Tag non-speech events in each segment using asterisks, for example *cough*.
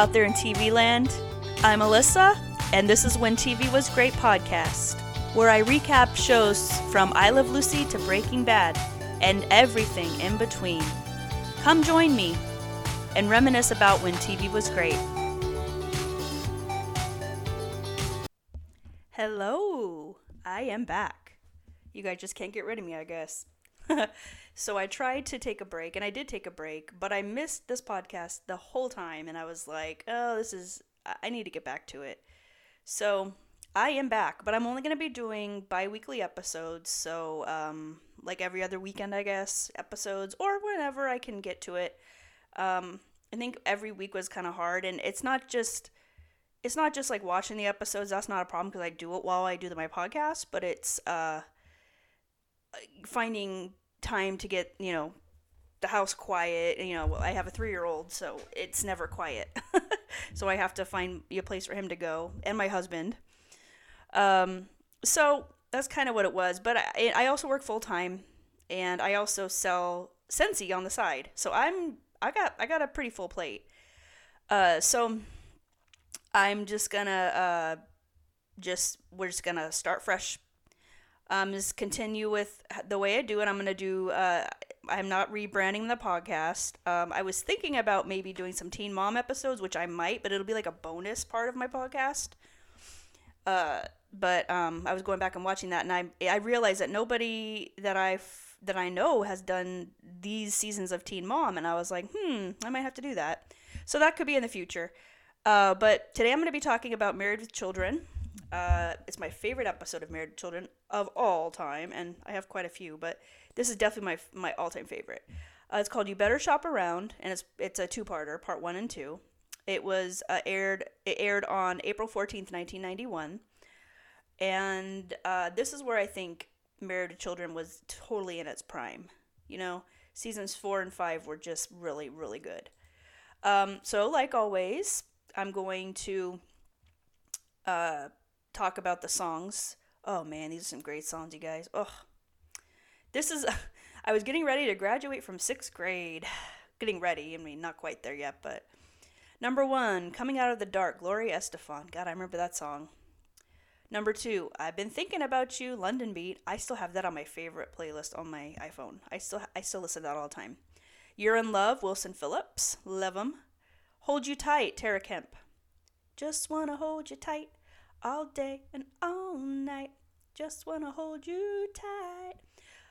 Out there in TV land. I'm Alyssa, and this is When TV Was Great podcast, where I recap shows from I Love Lucy to Breaking Bad and everything in between. Come join me and reminisce about when TV was great. Hello, I am back. You guys just can't get rid of me, I guess. *laughs* so I tried to take a break, and I did take a break, but I missed this podcast the whole time, and I was like, oh, this is, I need to get back to it. So I am back, but I'm only going to be doing bi weekly episodes, so um, like every other weekend, I guess, episodes, or whenever I can get to it. Um, I think every week was kind of hard, and it's not just it's not just like watching the episodes. That's not a problem because I do it while I do the, my podcast. But it's uh, finding time to get you know the house quiet. You know, I have a three year old, so it's never quiet. *laughs* so I have to find a place for him to go, and my husband. Um, so that's kind of what it was. But I, I also work full time, and I also sell Scentsy on the side. So I'm I got I got a pretty full plate. Uh, so I'm just gonna uh, just we're just gonna start fresh. Um, just continue with the way I do it. I'm gonna do. Uh, I'm not rebranding the podcast. Um, I was thinking about maybe doing some Teen Mom episodes, which I might, but it'll be like a bonus part of my podcast. Uh, but um, I was going back and watching that, and I I realized that nobody that I that I know has done these seasons of Teen Mom, and I was like, hmm, I might have to do that. So that could be in the future. Uh, but today I'm going to be talking about Married with Children. Uh, it's my favorite episode of Married with Children of all time, and I have quite a few, but this is definitely my my all time favorite. Uh, it's called You Better Shop Around, and it's it's a two parter, part one and two. It was uh, aired it aired on April 14th, 1991. And uh, this is where I think Married to Children was totally in its prime. You know, seasons four and five were just really, really good. Um, so, like always, I'm going to uh, talk about the songs. Oh man, these are some great songs, you guys. Oh, this is. *laughs* I was getting ready to graduate from sixth grade. *sighs* Getting ready. I mean, not quite there yet, but number one, "Coming Out of the Dark," Gloria Estefan. God, I remember that song. Number two, I've been thinking about you, London Beat. I still have that on my favorite playlist on my iPhone. I still I still listen to that all the time. You're in Love, Wilson Phillips. Love 'em. Hold You Tight, Tara Kemp. Just wanna hold you tight all day and all night. Just wanna hold you tight.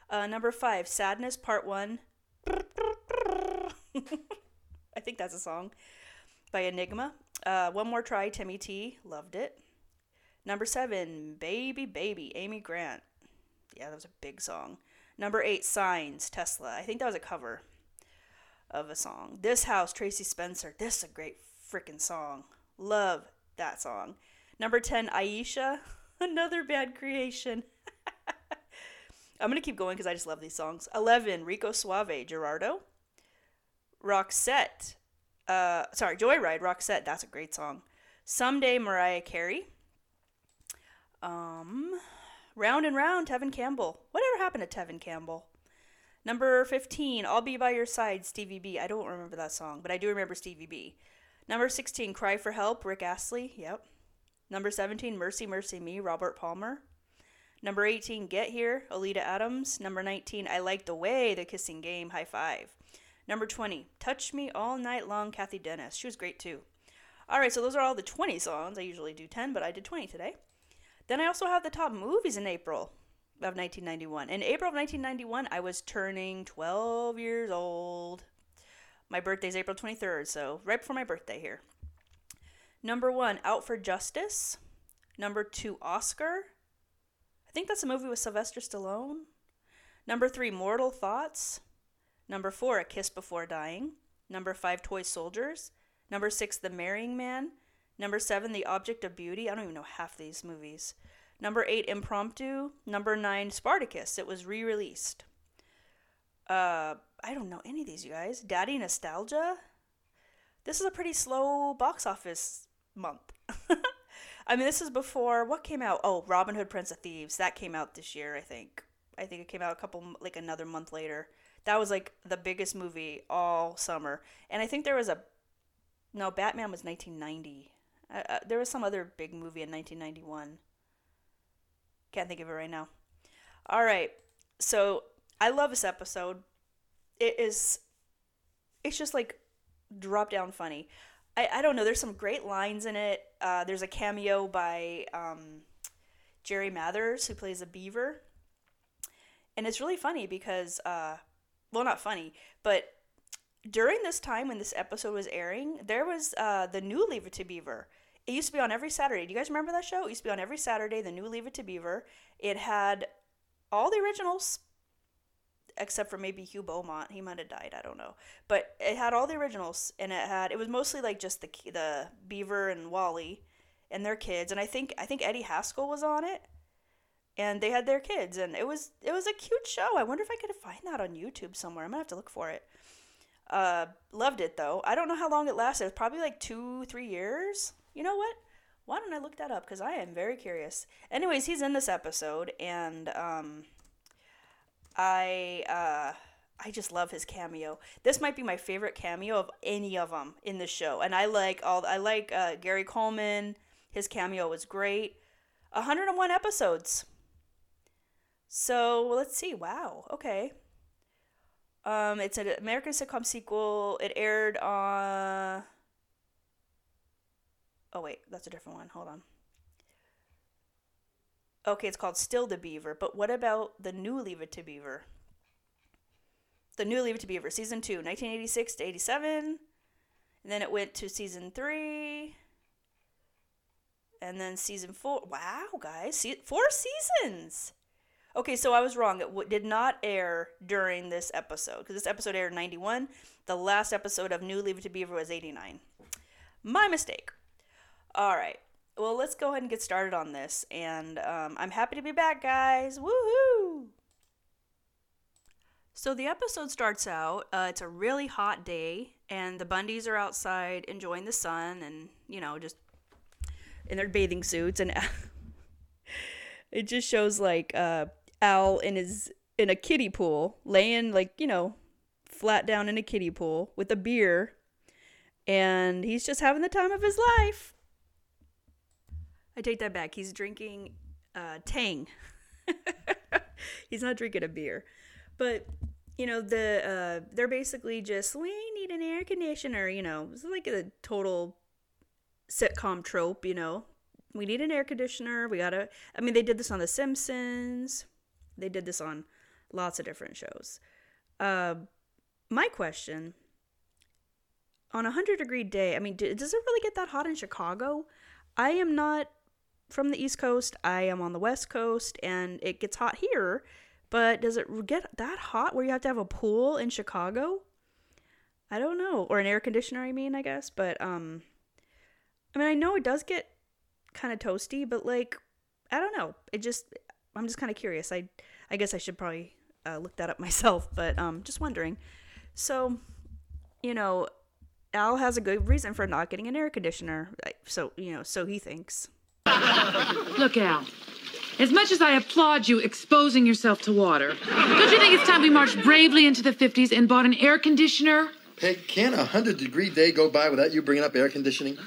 Uh, number five, Sadness Part One. *laughs* I think that's a song by Enigma. Uh, One More Try, Timmy T. Loved it. Number seven, Baby Baby, Amy Grant. Yeah, that was a big song. Number eight, Signs, Tesla. I think that was a cover of a song. This House, Tracie Spencer. This is a great freaking song. Love that song. Number 10, Iesha. *laughs* Another bad creation. *laughs* I'm going to keep going because I just love these songs. 11, Rico Suave, Gerardo. Roxette. Uh, sorry, Joyride, Roxette. That's a great song. Someday, Mariah Carey. Um, Round and Round, Tevin Campbell. Whatever happened to Tevin Campbell? Number 15, I'll Be By Your Side, Stevie B. I don't remember that song, but I do remember Stevie B. Number 16, Cry for Help, Rick Astley. Yep. Number 17, Mercy, Mercy Me, Robert Palmer. Number 18, Get Here, Oleta Adams. Number 19, I Like the Way, The Kissing Game, Hi-Five. Number 20, Touch Me All Night Long, Cathy Dennis. She was great too. All right, so those are all the 20 songs. I usually do 10, but I did 20 today. Then I also have the top movies in April of 1991. In April of 1991, I was turning 12 years old. My birthday's April 23rd, so right before my birthday here. Number one, Out for Justice. Number two, Oscar. I think that's a movie with Sylvester Stallone. Number three, Mortal Thoughts. Number four, A Kiss Before Dying. Number five, Toy Soldiers. Number six, The Marrying Man. Number seven, The Object of Beauty. I don't even know half these movies. Number eight, Impromptu. Number nine, Spartacus. It was re released. Uh, I don't know any of these, you guys. Daddy Nostalgia. This is a pretty slow box office month. *laughs* I mean, this is before what came out? Oh, Robin Hood, Prince of Thieves. That came out this year, I think. I think it came out a couple, like another month later. That was like the biggest movie all summer. And I think there was a no, Batman was 1990. Uh, uh, there was some other big movie in 1991. Can't think of it right now. All right. So I love this episode. It is, it's just like drop down funny. I, I don't know. There's some great lines in it. Uh, there's a cameo by um, Jerry Mathers, who plays a beaver. And it's really funny because, uh, well, not funny, but during this time when this episode was airing, there was uh, the new Leave It to Beaver. It used to be on every Saturday. Do you guys remember that show? It used to be on every Saturday, the new Leave It to Beaver. It had all the originals, except for maybe Hugh Beaumont. He might have died. I don't know. But it had all the originals, and it had it was mostly like just the the Beaver and Wally, and their kids. And I think I think Eddie Haskell was on it, and they had their kids, and it was it was a cute show. I wonder if I could find that on YouTube somewhere. I'm gonna have to look for it. Uh, loved it though. I don't know how long it lasted. It was probably like two, three years. You know what? Why don't I look that up? Because I am very curious. Anyways, he's in this episode, and um, I uh, I just love his cameo. This might be my favorite cameo of any of them in the show, and I like all. I like uh, Gary Coleman. His cameo was great. 101 episodes. So let's see. Wow. Okay. Um, it's an American sitcom sequel. It aired on. Oh wait, that's a different one. Hold on. Okay, it's called Still the Beaver. But what about the new Leave It to Beaver? The new Leave It to Beaver, season two, 1986 to 87. And then it went to season three. And then season four. Wow, guys, See, four seasons. Okay, so I was wrong. It w- did not air during this episode because this episode aired 91. The last episode of New Leave It to Beaver was 89. My mistake. All right. Well, let's go ahead and get started on this. And um, I'm happy to be back, guys. Woohoo! So the episode starts out. Uh, it's a really hot day, and the Bundys are outside enjoying the sun and, you know, just in their bathing suits. And *laughs* it just shows like uh, Al in his in a kiddie pool, laying like you know, flat down in a kiddie pool with a beer, and he's just having the time of his life. I take that back. He's drinking uh, Tang. *laughs* he's not drinking a beer, but you know the uh, they're basically just we need an air conditioner. You know, it's like a total sitcom trope. You know, we need an air conditioner. We gotta. I mean, they did this on The Simpsons. They did this on lots of different shows. Uh, my question on a 100 degree day, I mean, does it really get that hot in Chicago? I am not from the East Coast, I am on the West Coast, and it gets hot here. But does it get that hot where you have to have a pool in Chicago? I don't know. Or an air conditioner, I mean, I guess. But, um, I mean, I know it does get kind of toasty, but like, I don't know. It just, I'm just kind of curious. I I guess I should probably uh, look that up *laughs* myself, but um, just wondering. So, you know, Al has a good reason for not getting an air conditioner. So, you know, so he thinks. Look, Al. As much as I applaud you exposing yourself to water, don't you think it's time we marched bravely into the 50s and bought an air conditioner? Peg, can a 100 degree day go by without you bringing up air conditioning?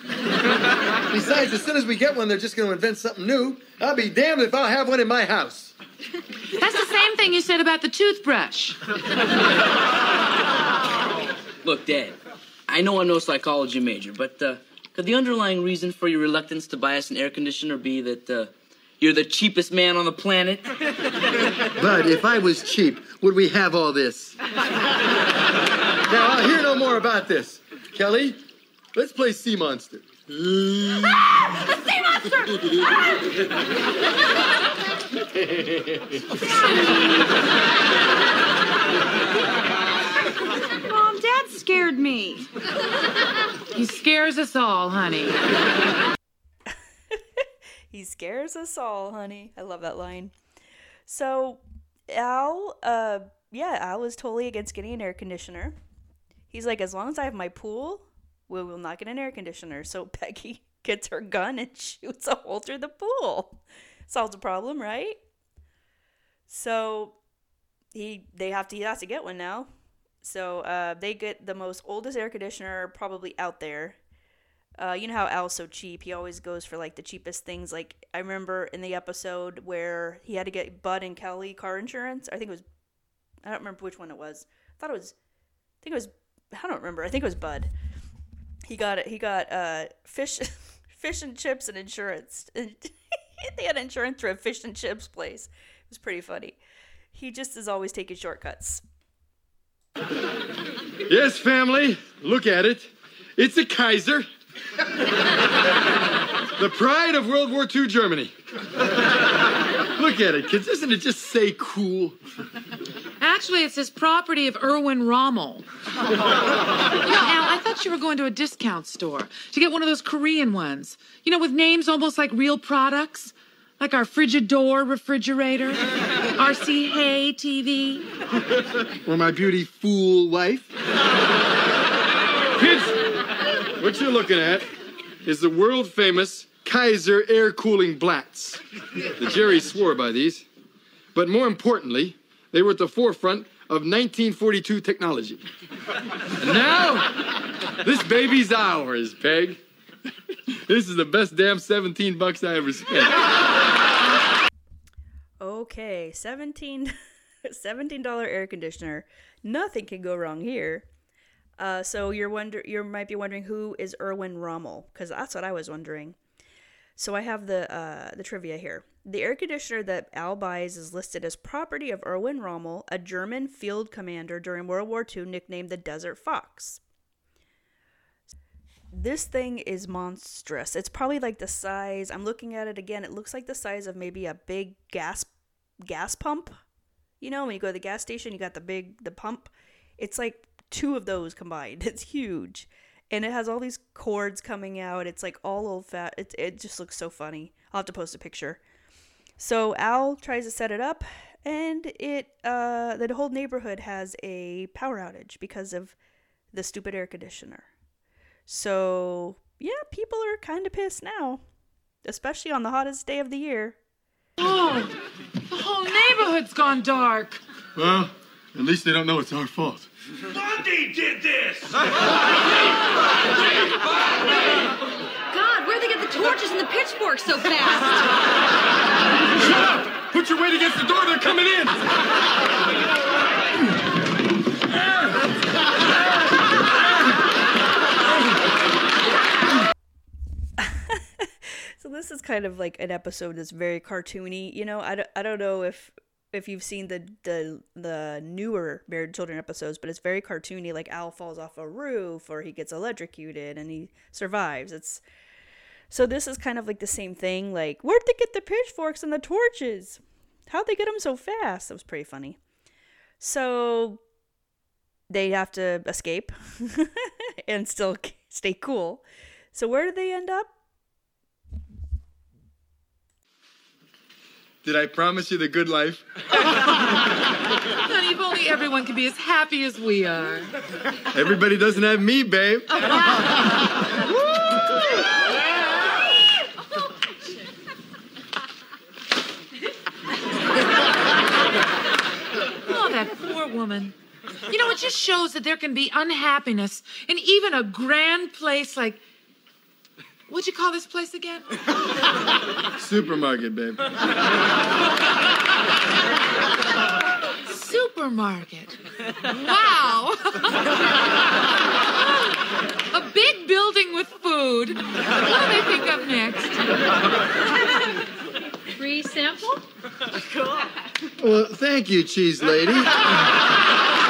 Besides, as soon as we get one, they're just going to invent something new. I'll be damned if I'll have one in my house. That's the same thing you said about the toothbrush. Look, Dad, I know I'm no psychology major, but uh, could the underlying reason for your reluctance to buy us an air conditioner be that uh, you're the cheapest man on the planet? *laughs* But if I was cheap, would we have all this? Now, I'll hear no more about this. Kelly, let's play Sea Monster. ah! *laughs* The *laughs* Sea Monster! Mom, Dad scared me. He scares us all, honey. *laughs* he scares us all, honey. I love that line. So, Al, uh, yeah, Al was totally against getting an air conditioner. He's like, as long as I have my pool, we will not get an air conditioner. So *laughs* Peggy gets her gun and shoots a hole through the pool. Solves a problem, right? So he they have to he has to get one now. So uh, they get the most oldest air conditioner probably out there. Uh, you know how Al's so cheap. He always goes for like the cheapest things. Like I remember in the episode where he had to get Bud and Kelly car insurance. I think it was I don't remember which one it was. I thought it was I think it was I don't remember. I think it was Bud. He got it. He got uh fish *laughs* fish and chips and insurance. *laughs* And they had insurance through a fish and chips place. It was pretty funny. He just is always taking shortcuts. Yes, family, look at it. It's a Kaiser. the pride of World War II Germany. look at it, kids. Doesn't it just say cool? Actually, it says property of Erwin Rommel. you know, Al, I thought you were going to a discount store to get one of those Korean ones. You know, with names almost like real products. Like our Frigidor refrigerator, RC Hay TV. Or my beauty fool wife. kids, what you're looking at is the world famous Kaiser air cooling blats. The Jerry swore by these. But more importantly, they were at the forefront of 1942 technology. And now, this baby's ours, Peg. This is the best damn 17 bucks I ever spent. Okay, 17 *laughs* $17 air conditioner. Nothing can go wrong here. Uh, so you're wonder you might be wondering who is Erwin Rommel because that's what I was wondering. So I have the uh, the trivia here. The air conditioner that Al buys is listed as property of Erwin Rommel, a German field commander during World War II, nicknamed the Desert Fox. This thing is monstrous. It's probably like the size. I'm looking at it again. It looks like the size of maybe a big gas gas pump. You know, when you go to the gas station, you got the big the pump. It's like two of those combined. *laughs* It's huge. And it has all these cords coming out. It's like all old fat. It, it just looks so funny. I'll have to post a picture. So Al tries to set it up, and it uh, the whole neighborhood has a power outage because of the stupid air conditioner. So yeah, people are kind of pissed now, especially on the hottest day of the year. Oh, the whole neighborhood's gone dark. Well, at least they don't know it's our fault. Bundy did this! *laughs* God, where'd they get the torches and the pitchforks so fast? Shut up! Put your weight against the door, they're coming in! So this is kind of like an episode that's very cartoony. You know, I don't, I don't know if if you've seen the the the newer Married Children episodes, but it's very cartoony. Like Al falls off a roof, or he gets electrocuted and he survives. It's so this is kind of like the same thing. Like where'd they get the pitchforks and the torches? How'd they get them so fast? That was pretty funny. So they have to escape *laughs* and still stay cool. So where did they end up? Did I promise you the good life? Honey, if only everyone could be as happy as we are. Everybody doesn't have me, babe. Oh, that poor woman. You know, it just shows that there can be unhappiness in even a grand place like. What'd you call this place again? *laughs* Supermarket, babe. Supermarket. Wow. *laughs* a big building with food. What do they think of next? Free sample? Cool. Well, thank you, cheese lady. *laughs*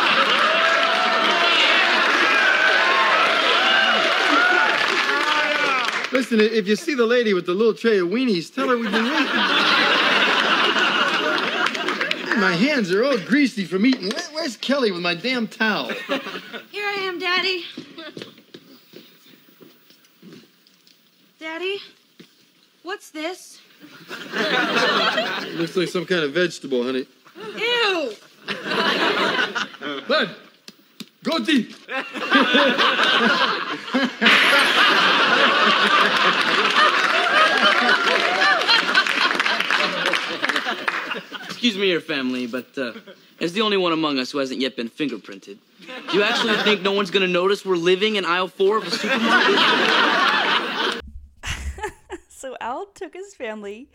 Listen, if you see the lady with the little tray of weenies, tell her we've been waiting. My hands are all greasy from eating. Where- where's Kelly with my damn towel? Here I am, Daddy. Daddy, what's this? Looks like some kind of vegetable, honey. Ew! Bud, go deep. Excuse me, your family, but uh, as the only one among us who hasn't yet been fingerprinted, do you actually think no one's gonna notice we're living in aisle four of a supermarket? *laughs* So Al took his family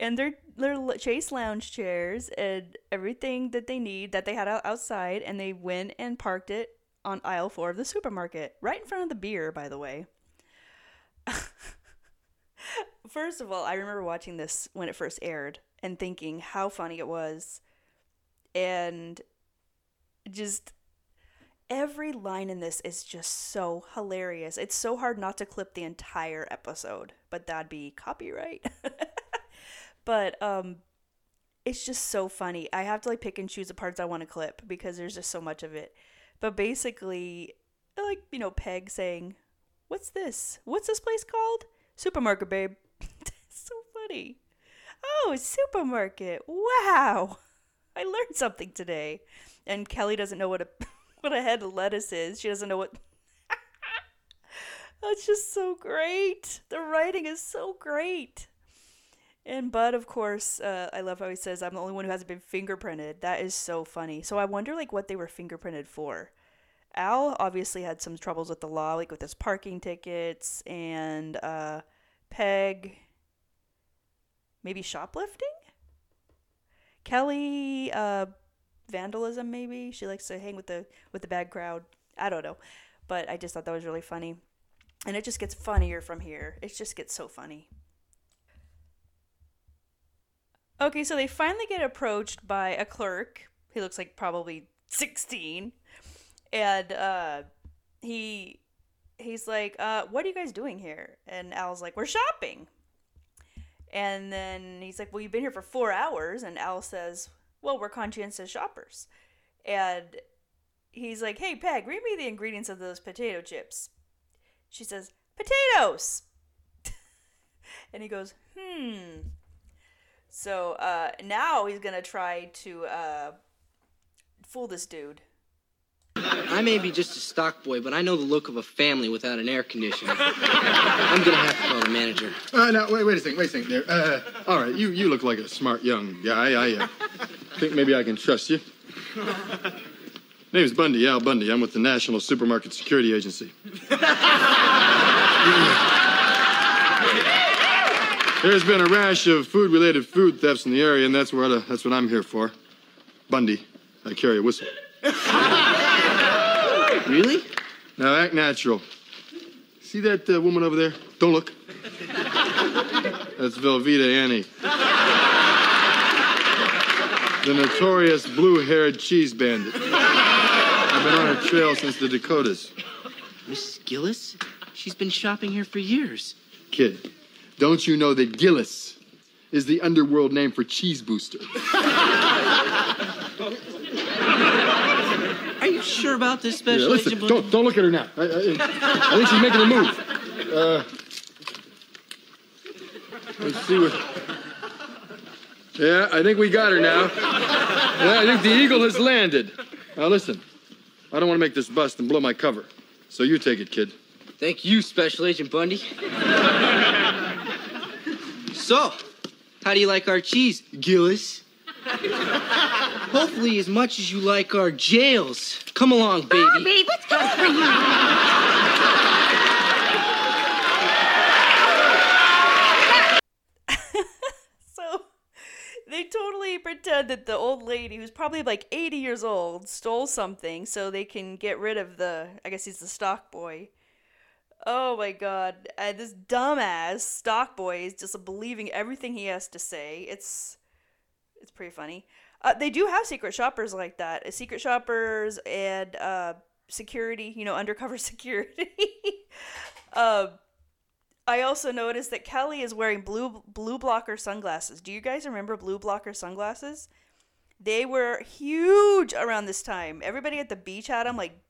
and their their chase lounge chairs and everything that they need that they had out- outside, and they went and parked it on aisle four of the supermarket, right in front of the beer, by the way. *laughs* First of all, I remember watching this when it first aired and thinking how funny it was, and just every line in this is just so hilarious. It's so hard not to clip the entire episode, but that'd be copyright. *laughs* but um it's just so funny. I have to like pick and choose the parts I want to clip because there's just so much of it. But basically, like, you know, Peg saying, "What's this? What's this place called?" Supermarket, babe. *laughs* so funny. Oh, supermarket. Wow. I learned something today. And Kelly doesn't know what a *laughs* what a head of lettuce is. She doesn't know what *laughs* That's just so great. The writing is so great. And Bud, of course, uh, I love how he says, "I'm the only one who hasn't been fingerprinted." That is so funny. So I wonder, like, what they were fingerprinted for. Al obviously had some troubles with the law, like with his parking tickets, and uh, Peg, maybe shoplifting. Kelly, uh, vandalism, maybe. She likes to hang with the with the bad crowd. I don't know, but I just thought that was really funny, and it just gets funnier from here. It just gets so funny. Okay, so they finally get approached by a clerk. He looks like probably 16. And uh he he's like, uh, what are you guys doing here? And Al's like, We're shopping. And then he's like, Well, you've been here for four hours. And Al says, Well, we're conscientious shoppers. And he's like, Hey, Peg, read me the ingredients of those potato chips. She says, Potatoes. *laughs* and he goes, Hmm. So uh, now he's gonna try to uh, fool this dude. I may be just a stock boy, but I know the look of a family without an air conditioner. *laughs* I'm gonna have to call the manager. Uh, now, wait, wait a second, wait a second there. Uh, all right, you, you look like a smart young guy. I uh, think maybe I can trust you. *laughs* Name's Bundy, Al Bundy. I'm with the National Supermarket Security Agency. *laughs* There's been a rash of food-related food thefts in the area, and that's what uh, that's what I'm here for. Bundy, I carry a whistle. *laughs* Really? Now act natural. See that uh, woman over there? Don't look. That's Velveeta Annie. The notorious blue-haired cheese bandit. I've been on her trail since the Dakotas. Mrs. Gillis? She's been shopping here for years. Kid, don't you know that Gillis is the underworld name for cheese booster? *laughs* Are you sure about this Yeah, special listen, agent? Bundy? don't, don't look at her now. I, I, I think she's making a move. Uh, let's see what. Yeah, I think we got her now. Yeah, I think the eagle has landed. Now listen, I don't want to make this bust and blow my cover. So you take it, kid. Thank you, Special Agent Bundy. *laughs* so, how do you like our cheese, Gillis? *laughs* Hopefully, as much as you like our jails. Come along, baby. Barbie, what's going for you? *laughs* So they totally pretend that the old lady, who's probably like 80 years old, stole something so they can get rid of the, I guess he's the stock boy. Oh my god. Uh, this dumbass stock boy is just believing everything he has to say. It's it's pretty funny. Uh, they do have secret shoppers like that. Uh, Secret shoppers and uh, security, you know, *laughs* undercover security. uh, *laughs* I also noticed that Kelly is wearing blue blue blocker sunglasses. Do you guys remember blue blocker sunglasses? They were huge around this time. Everybody at the beach had them. Like,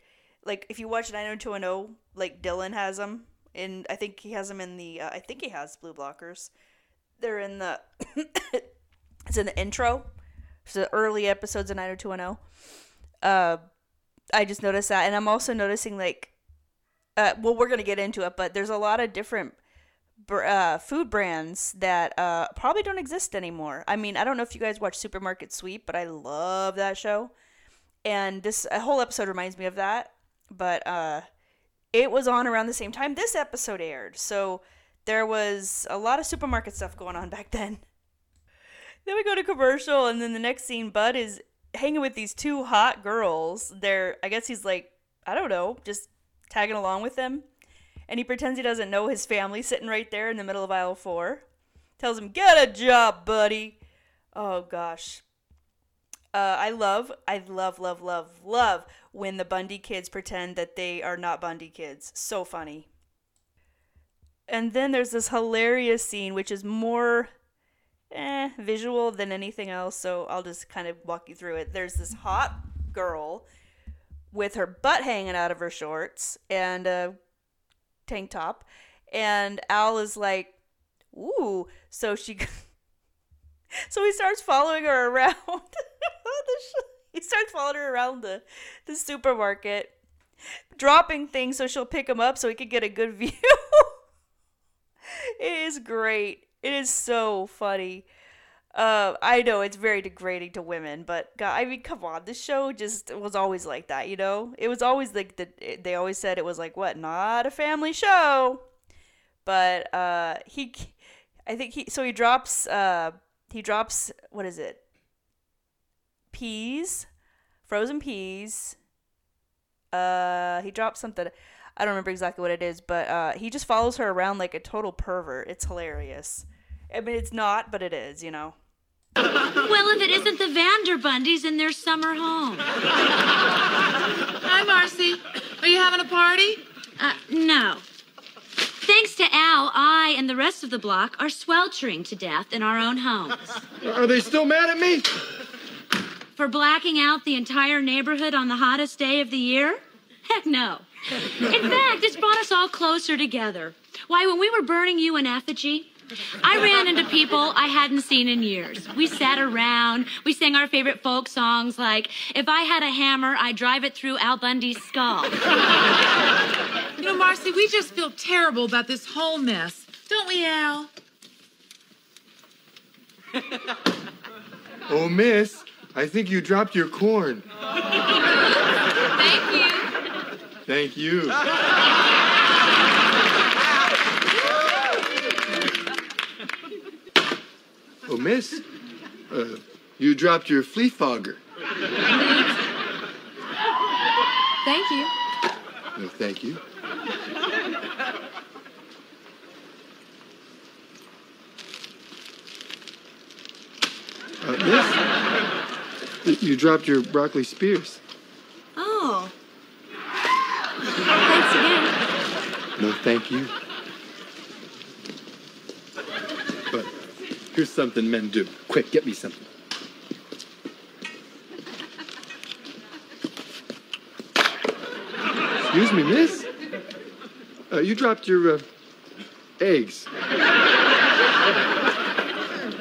like if you watch 90210, like Dylan has them, and I think he has them in the. Uh, I think he has blue blockers. They're in the. *coughs* it's in the intro. It's the early episodes of 90210. Uh, I just noticed that, and I'm also noticing like uh, well, we're gonna get into it, but there's a lot of different uh, food brands that uh, probably don't exist anymore. I mean, I don't know if you guys watch Supermarket Sweep, but I love that show, and this a whole episode reminds me of that. But uh, it was on around the same time this episode aired, so there was a lot of supermarket stuff going on *laughs* back then. Then we go to commercial, and then the next scene, Bud is hanging with these two hot girls. They're, I guess he's like, I don't know, just tagging along with them. And he pretends he doesn't know his family sitting right there in the middle of aisle four. Tells him, Get a job, buddy. Oh, gosh. Uh, I love, I love, love, love, love when the Bundy kids pretend that they are not Bundy kids. So funny. And then there's this hilarious scene, which is more eh, visual than anything else. So I'll just kind of walk you through it. There's this hot girl with her butt hanging out of her shorts and a tank top. And Al is like, ooh. So she. *laughs* so he starts following her around. *laughs* *laughs* he starts following her around the, the supermarket, dropping things so she'll pick them up so he can get a good *laughs* view. it is great. It is so funny. Uh, I know it's very degrading to women, but God, I mean, come on, this show just was always like that, you know. It was always like the they always said it was like what, not a family show, but uh, he, I think he so he drops uh he drops what is it? Peas, frozen peas. Uh, he drops something. I don't remember exactly what it is, but uh, he just follows her around like a total pervert. It's hilarious. I mean, it's not, but it is, you know. Well, if it isn't the Vanderbundys in their summer home. Hi, Marcy. Are you having a party? Uh, no. Thanks to Al, I and the rest of the block are sweltering to death in our own homes. Are they still mad at me? For blacking out the entire neighborhood on the hottest day of the year? Heck no. In fact, it's brought us all closer together. Why, when we were burning you in effigy, I ran into people I hadn't seen in years. We sat around, we sang our favorite folk songs like, If I Had a Hammer, I'd Drive It Through Al Bundy's Skull. You know, Marcy, we just feel terrible about this whole mess. Don't we, Al? Oh, miss, I think you dropped your corn. *laughs* Thank you. Thank you. *laughs* Oh, miss, uh, you dropped your flea fogger. Thank you. No, thank you. Uh, miss, you dropped your broccoli spears. Oh. Thanks again. No, thank you. But here's something men do. Quick, get me something. Excuse me, miss. Uh, you dropped your uh, eggs.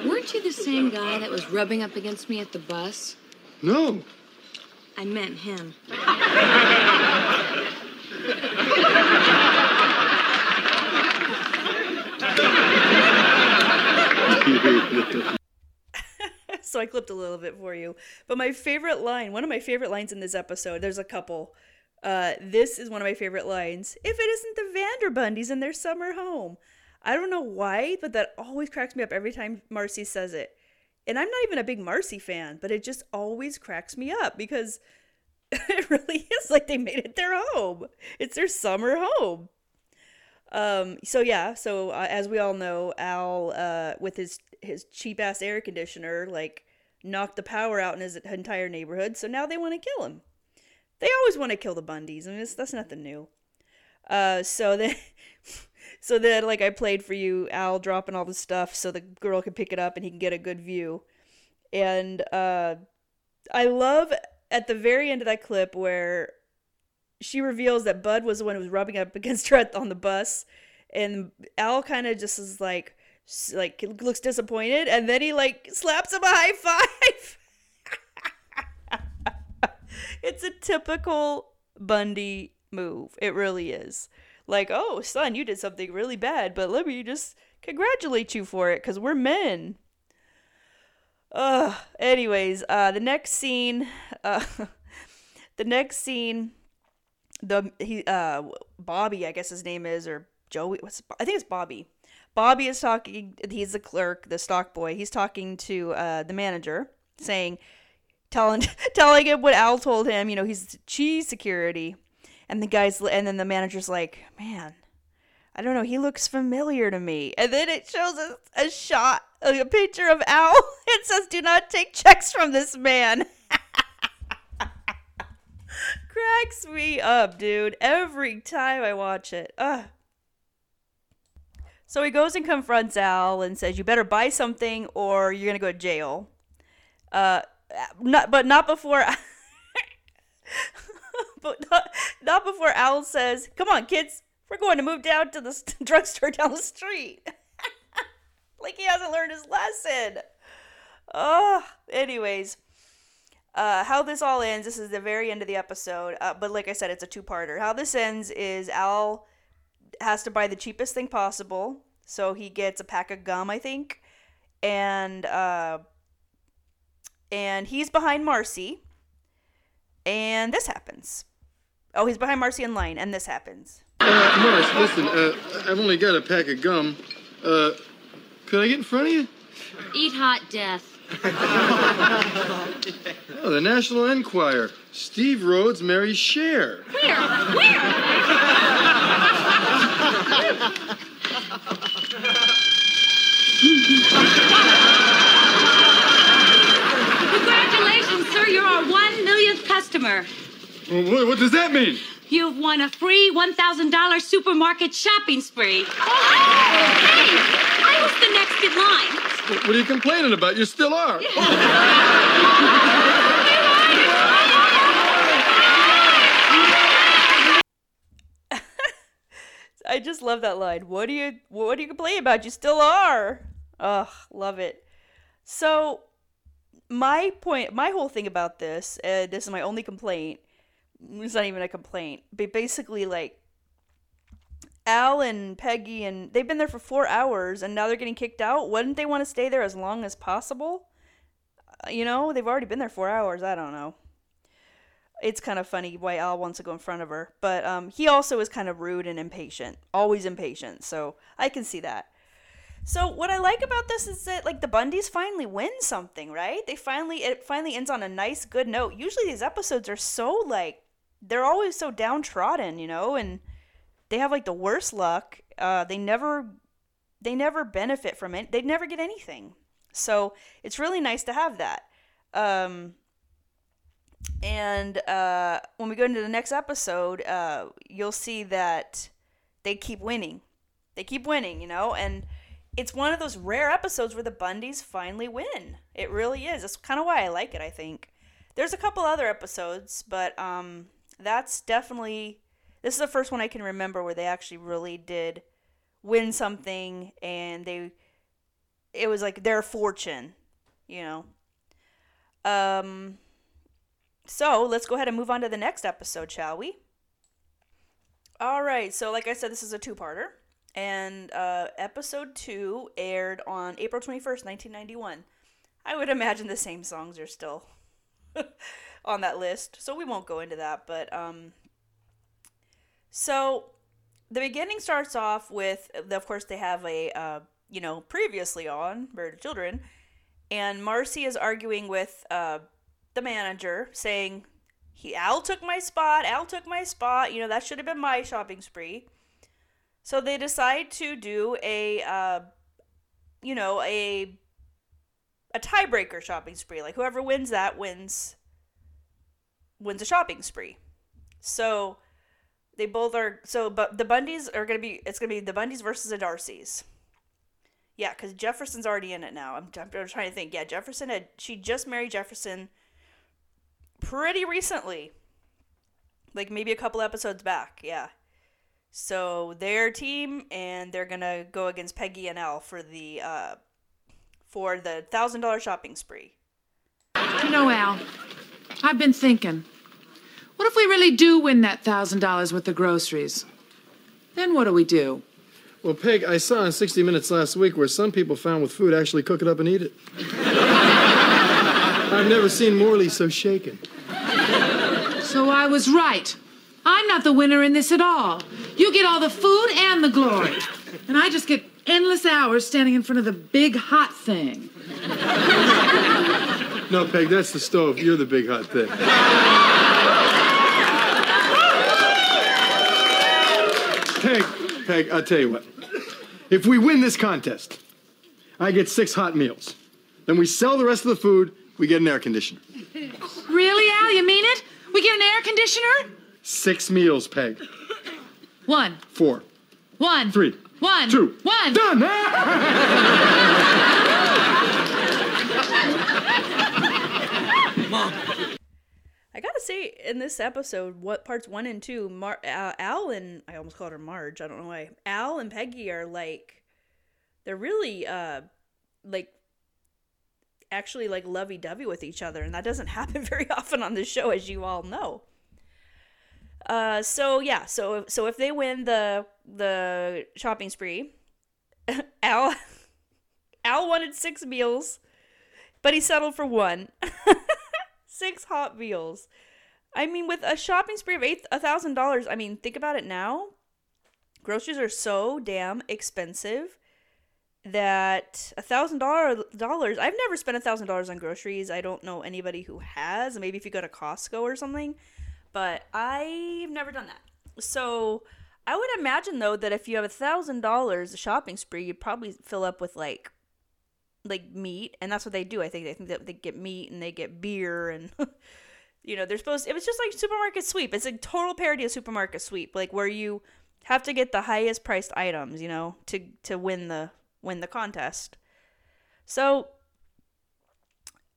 Weren't you the same guy that was rubbing up against me at the bus? No. I meant him. *laughs* so I clipped a little bit for you. But my favorite line, one of my favorite lines in this episode, there's a couple. Uh, this is one of my favorite lines. If it isn't the Vanderbundys in their summer home. I don't know why, but that always cracks me up every time Marcy says it. And I'm not even a big Marcy fan, but it just always cracks me up because *laughs* it really is like they made it their home. It's their summer home. Um, so yeah, so uh, as we all know, Al, uh, with his his cheap ass air conditioner, like knocked the power out in his entire neighborhood. So now they want to kill him. They always want to kill the Bundys. I mean, that's nothing new. Uh, so then, *laughs* so then, like I played for you, Al dropping all the stuff so the girl can pick it up and he can get a good view. And uh, I love at the very end of that clip where she reveals that Bud was the one who was rubbing up *laughs* against her on the bus, and Al kind of just is like, like looks disappointed, and then he like slaps him a high five. *laughs* it's a typical Bundy move. It really is. Like, oh, son, you did something really bad, but let me just congratulate you for it because we're men. Uh, anyways, uh, the next scene, uh, *laughs* the next scene, the he uh Bobby, I guess his name is, or Joey. What's I think it's Bobby. Bobby is talking. He's the clerk, the stock boy. He's talking to uh, the manager, saying, telling *laughs* telling him what Al told him. You know, he's cheese security, and the guys and then the manager's like, man. I don't know. He looks familiar to me. And then it shows a, a shot, a picture of Al. *laughs* It says, "Do not take checks from this man." *laughs* Cracks me up, dude. Every time I watch it. Ugh. So he goes and confronts Al and says, "You better buy something, or you're gonna go to jail." Uh, not, but not before. *laughs* *laughs* but not, not before Al says, "Come on, kids, we're going to move down to the st- *laughs* drugstore down the street." *laughs* like he hasn't learned his lesson. Oh, anyways, uh, how this all ends. This is the very end of the episode, uh, but like I said, it's a two-parter. How this ends is Al has to buy the cheapest thing possible, so he gets a pack of gum, I think, and uh, and he's behind Marcy, and this happens. Oh, he's behind Marcy in line, and this happens. Uh, Morris, listen, uh, I've only got a pack of gum. Uh, could I get in front of you? Eat hot death. *laughs* Oh, the National Enquirer. Steve Rhoades marries Cher. Where? Where? *laughs* *laughs* sir. You're our one millionth customer. Well, what, what does that mean? You've won a free $1,000 supermarket shopping spree. Oh, hey, I was the next in line. What are you complaining about? You still are. *laughs* *laughs* I just love that line. What do you what do you complain about? You still are. Ugh, love it. So my point my whole thing about this, uh, this is my only complaint. It's not even a complaint. But basically like Al and Peggy and they've been there for 4 hours and now they're getting kicked out. Wouldn't they want to stay there as long as possible? Uh, you know, they've already been there 4 hours. I don't know it's kind of funny why Al wants to go in front of her. But um, he also is kind of rude and impatient, always impatient. So I can see that. So what I like about this is that like the Bundys finally win something, right? They finally it finally ends on a nice, good note. Usually these episodes are so like they're always so downtrodden, you know, and they have like the worst luck. Uh, they never they never benefit from it. They never get anything. So it's really nice to have that. Um, and uh, when we go into the next episode, uh, you'll see that they keep winning. They keep winning, you know, and it's one of those rare episodes where the Bundys finally win. It really is. That's kind of why I like it. I think there's a couple other episodes, but um, that's definitely this is the first one I can remember where they actually really did win something, and they it was like their fortune, you know. Um so let's go ahead and move on to the next episode, shall we? All right. So, like I said, this is a two-parter, and uh, episode two aired on April twenty-first, nineteen ninety-one. I would imagine the same songs are still *laughs* on that list, so we won't go into that. But um, so the beginning starts off with, of course, they have a uh, you know previously on Married Children, and Marcy is arguing with uh, the manager saying he Al took my spot, Al took my spot, you know, that should have been my shopping spree. So they decide to do a uh, you know, a a tiebreaker shopping spree. Like whoever wins that wins wins a shopping spree. So they both are so but the Bundys are to be it's to be the Bundys versus the D'Arcys. Yeah, cuz Jefferson's already in it now. I'm, I'm trying to think. Yeah, Jefferson had she just married Jefferson pretty recently. Like maybe a couple episodes back, yeah. So their team and they're gonna go against Peggy and Al for the uh for the thousand dollar shopping spree. You know, Al, I've been thinking. What if we really do win that thousand dollars with the groceries? Then what do we do? Well, Peg, I saw in 60 Minutes last week where some people found with food actually cook it up and eat it. *laughs* I've never seen Morley so shaken. So I was right. I'm not the winner in this at all. You get all the food and the glory. And I just get endless hours standing in front of the big hot thing. No, Peg, that's the stove. You're the big hot thing. Peg, Peg, I'll tell you what. If we win this contest, I get six hot meals. Then we sell the rest of the food, we get an air conditioner. Really, Al? You mean it? We get an air conditioner? Six meals, Peg. One, Four, one, three, one, two, one. done! *laughs* Mom. I gotta say, in this episode, what parts one and two, Mar- uh, Al and I almost called her Marge. I don't know why. Al and Peggy are like, they're really uh, like actually like lovey dovey with each other, and that doesn't *laughs* happen very often on this show, as you all know. Uh, so yeah, so so if they win the the shopping spree, *laughs* Al *laughs* Al wanted six meals, but he settled for one. *laughs* six hot meals. I mean, with a shopping spree of eight thousand dollars. I mean, think about it now. Groceries are so damn expensive that a thousand dollars. I've never spent a thousand dollars on groceries. I don't know anybody who has. Maybe if you go to Costco or something, but I've never done that. So I would imagine though that if you have a thousand dollars a shopping spree, you'd probably fill up with like like meat, and that's what they do. I think they think that they get meat and they get beer and. *laughs* you know, they're supposed. It was just like supermarket sweep. It's a total parody of supermarket sweep, like where you have to get the highest priced items, you know, to to win the win the contest. So,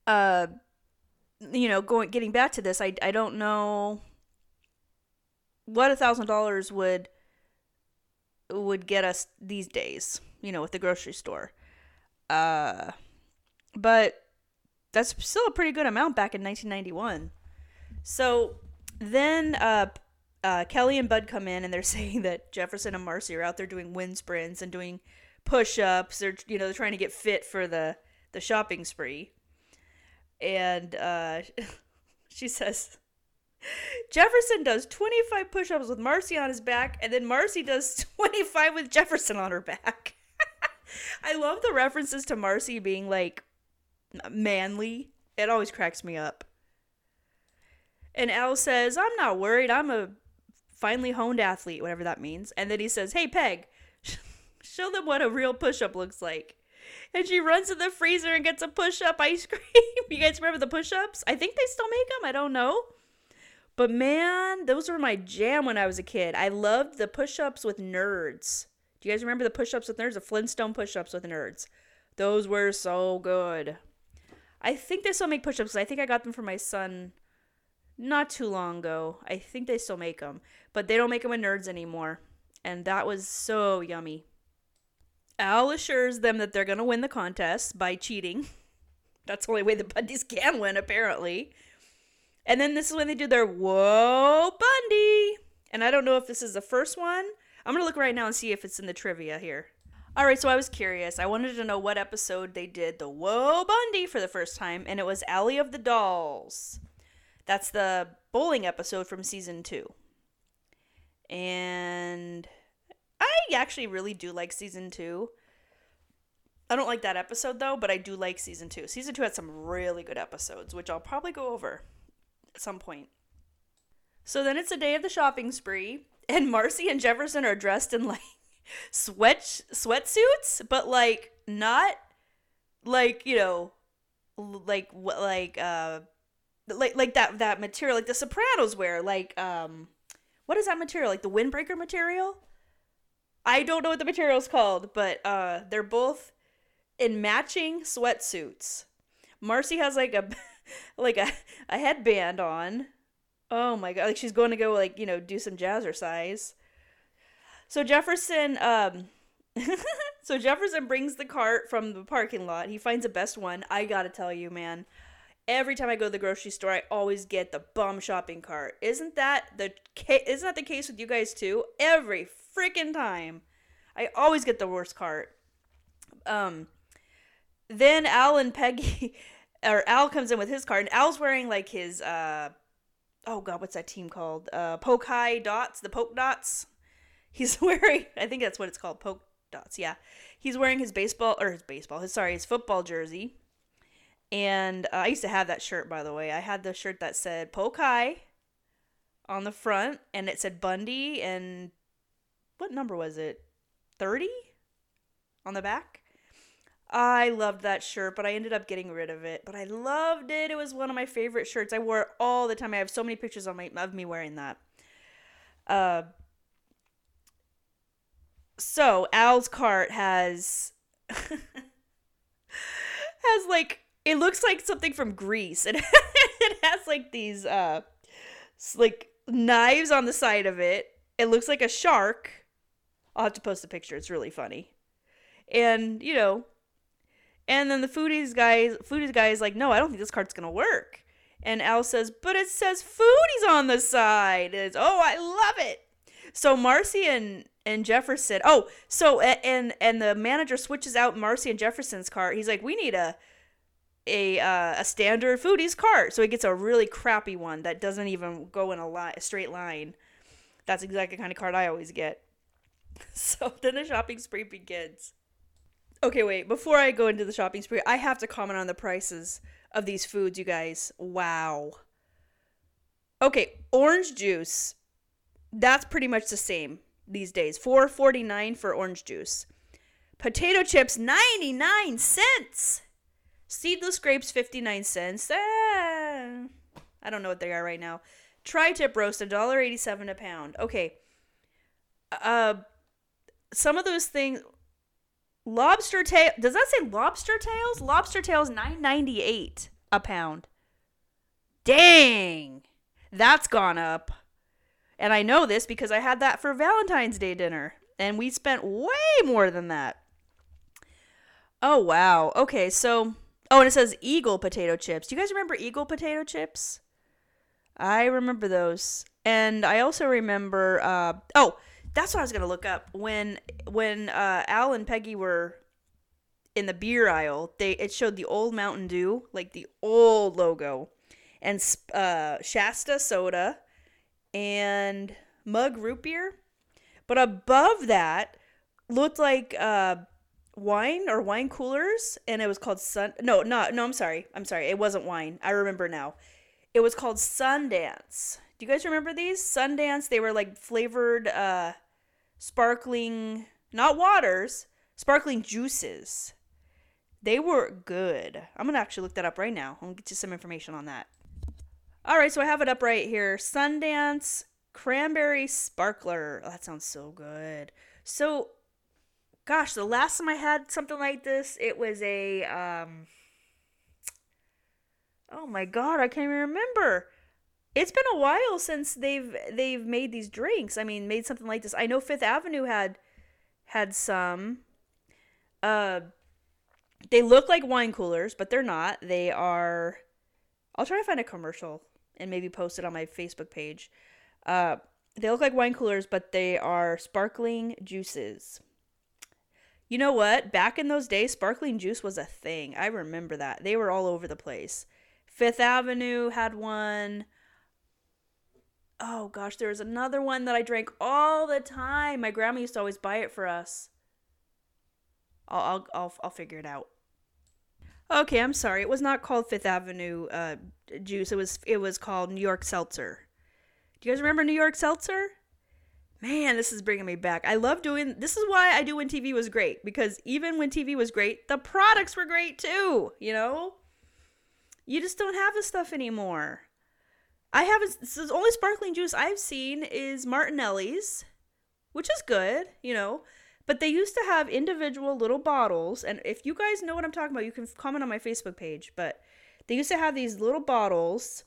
uh, you know, going getting back to this, I I don't know what a thousand dollars would would get us these days, you know, with the grocery store. Uh, but that's still a pretty good amount back in 1991. So then uh, uh, Kelly and Bud come in and they're *laughs* saying that Jefferson and Marcy are out there doing wind sprints and doing push-ups. They're you know they're trying to get fit for the the shopping spree. And uh, *laughs* she says Jefferson does 25 push-ups with Marcy on his back, and then Marcy does *laughs* 25 with Jefferson on her back. *laughs* I love the references to Marcy being like manly. It always cracks me up. And Al says, I'm not worried. I'm a finely honed athlete, whatever that means. And then he says, Hey, Peg, show them what a real push up looks like. And she runs to the freezer and gets a push up ice *laughs* cream. you guys remember the push ups? I think they still make them. I don't know. But man, those were my jam when I was a kid. I loved the push ups with nerds. Do you guys remember the push ups with nerds? The Flintstone push ups with nerds. Those were so good. I think they still make push ups. I think I got them for my son not too long ago. I think they still make them, but they don't make them with nerds anymore. And that was so yummy. Al assures them that they're going to win the contest by cheating. *laughs* That's the only way the Bundys can win, apparently. And then this is when they do their Whoa Bundy. And I don't know if this is the first one. I'm going to look right now and see if it's in the trivia here. All right, so I was curious. I wanted to know what episode they did the Whoa Bundy for the first time, and it was Alley of the Dolls. That's the bowling episode from season two. And I actually really do like season two. I don't like that episode though, but I do like season two. Season two had some really good episodes, which I'll probably go over at some point. So then it's a day of the shopping spree, and Marcy and Jefferson are dressed in like *laughs* sweat sweatsuits, but like not like you know, like what like uh like like that that material like the Sopranos wear like um what is that material like the windbreaker material I don't know what the material is called but uh they're both in matching sweatsuits. Marcy has like a *laughs* like a, a headband on. Oh my god like she's going to go like you know do some jazzercise. So Jefferson um *laughs* so Jefferson brings the cart from the parking lot. He finds the best one. I gotta tell you man every time I go to the grocery store, I always get the bum shopping cart. Isn't that the ca- isn't that the case with you guys too? Every freaking time, I always get the worst cart. Um, then Al and Peggy, *laughs* or Al comes in with his cart, and Al's wearing like his uh, oh god, what's that team called? Uh, Poke High Dots, the Poke Dots. He's *laughs* wearing, I think that's what it's called, polka dots. Yeah, he's wearing his baseball or his baseball. His sorry, his football jersey. And uh, I used to have that shirt, by the way. I had the shirt that said Polk High on the front, and it said Bundy, and what number was it? 30 on the back. I loved that shirt, but I ended up getting rid of it. But I loved it. It was one of my favorite shirts. I wore it all the time. I have so many pictures of, my, of me wearing that. Uh, so Al's cart has *laughs* has like it looks like something from Grease. It *laughs* it has like these uh like knives on the side of it. It looks like a shark. I'll have to post a picture. It's really funny. And, you know, and then the foodies guys foodies guy is like, "No, I don't think this cart's going to work." And Al says, "But it says foodies on the side." It's, "Oh, I love it." So Marcy and and Jefferson. Oh, so and and the manager switches out Marcy and Jefferson's cart. He's like, "We need a a uh, a standard foodies cart." So he gets a really crappy one that doesn't even go in a, li- a straight line. That's exactly the kind of card I always get. *laughs* So then the shopping spree begins. Okay, wait. Before I go into the shopping spree, I have to comment on the prices of these foods, you guys. Wow. Okay, orange juice. That's pretty much the same these days. 4.49 for orange juice. Potato chips 99 cents. Seedless grapes 59 cents. Ah, I don't know what they are right now. Tri-tip roast $1.87 a pound. Okay. Uh some of those things lobster tail does that say lobster tails? Lobster tails 998 a pound. Dang! That's gone up. And i know this because i had that for valentine's day dinner and we spent way more than that. Oh wow. Okay so oh and it says eagle potato chips. Do you guys remember eagle potato chips? I remember those. And i also remember uh oh that's what I was gonna look up when when uh, Al and Peggy were in the beer aisle. They it showed the old Mountain Dew, like the old logo, and uh, Shasta soda, and Mug root beer. But above that looked like uh, wine or wine coolers, and it was called Sun. No, not no. I'm sorry. I'm sorry. It wasn't wine. I remember now. It was called Sundance. Do you guys remember these? Sundance, they were like flavored uh sparkling not waters, sparkling juices. They were good. I'm going to actually look that up right now. To get you some information on that. All right, so I have it up right here. Sundance cranberry sparkler. Oh, that sounds so good. So gosh, the last time I had something like this, it was a um Oh my god, I can't even remember it's been a while since they've they've made these drinks. I mean, made something like this. I know Fifth Avenue had had some. Uh, they look like wine coolers, but they're not. They are. I'll try to find a commercial and maybe post it on my Facebook page. Uh, they look like wine coolers, but they are sparkling juices. You know what? Back in those days, sparkling juice was a thing. I remember that. They were all over the place. Fifth Avenue had one oh gosh, there was another one that I drank all the time. My grandma used to always buy it for us. I'll I'll I'll, I'll figure it out. Okay, I'm sorry. It was not called Fifth Avenue uh, juice. It was it was called New York Seltzer. Do you guys remember New York Seltzer? Man, this is bringing me back. I love doing. This is why I do when TV was great because even when TV was great, the products were great too. You know, you just don't have this stuff anymore. I haven't. So the only sparkling juice I've seen is Martinelli's, which is good, you know. But they used to have individual little bottles, and if you guys know what I'm talking about, you can comment on my Facebook page. But they used to have these little bottles.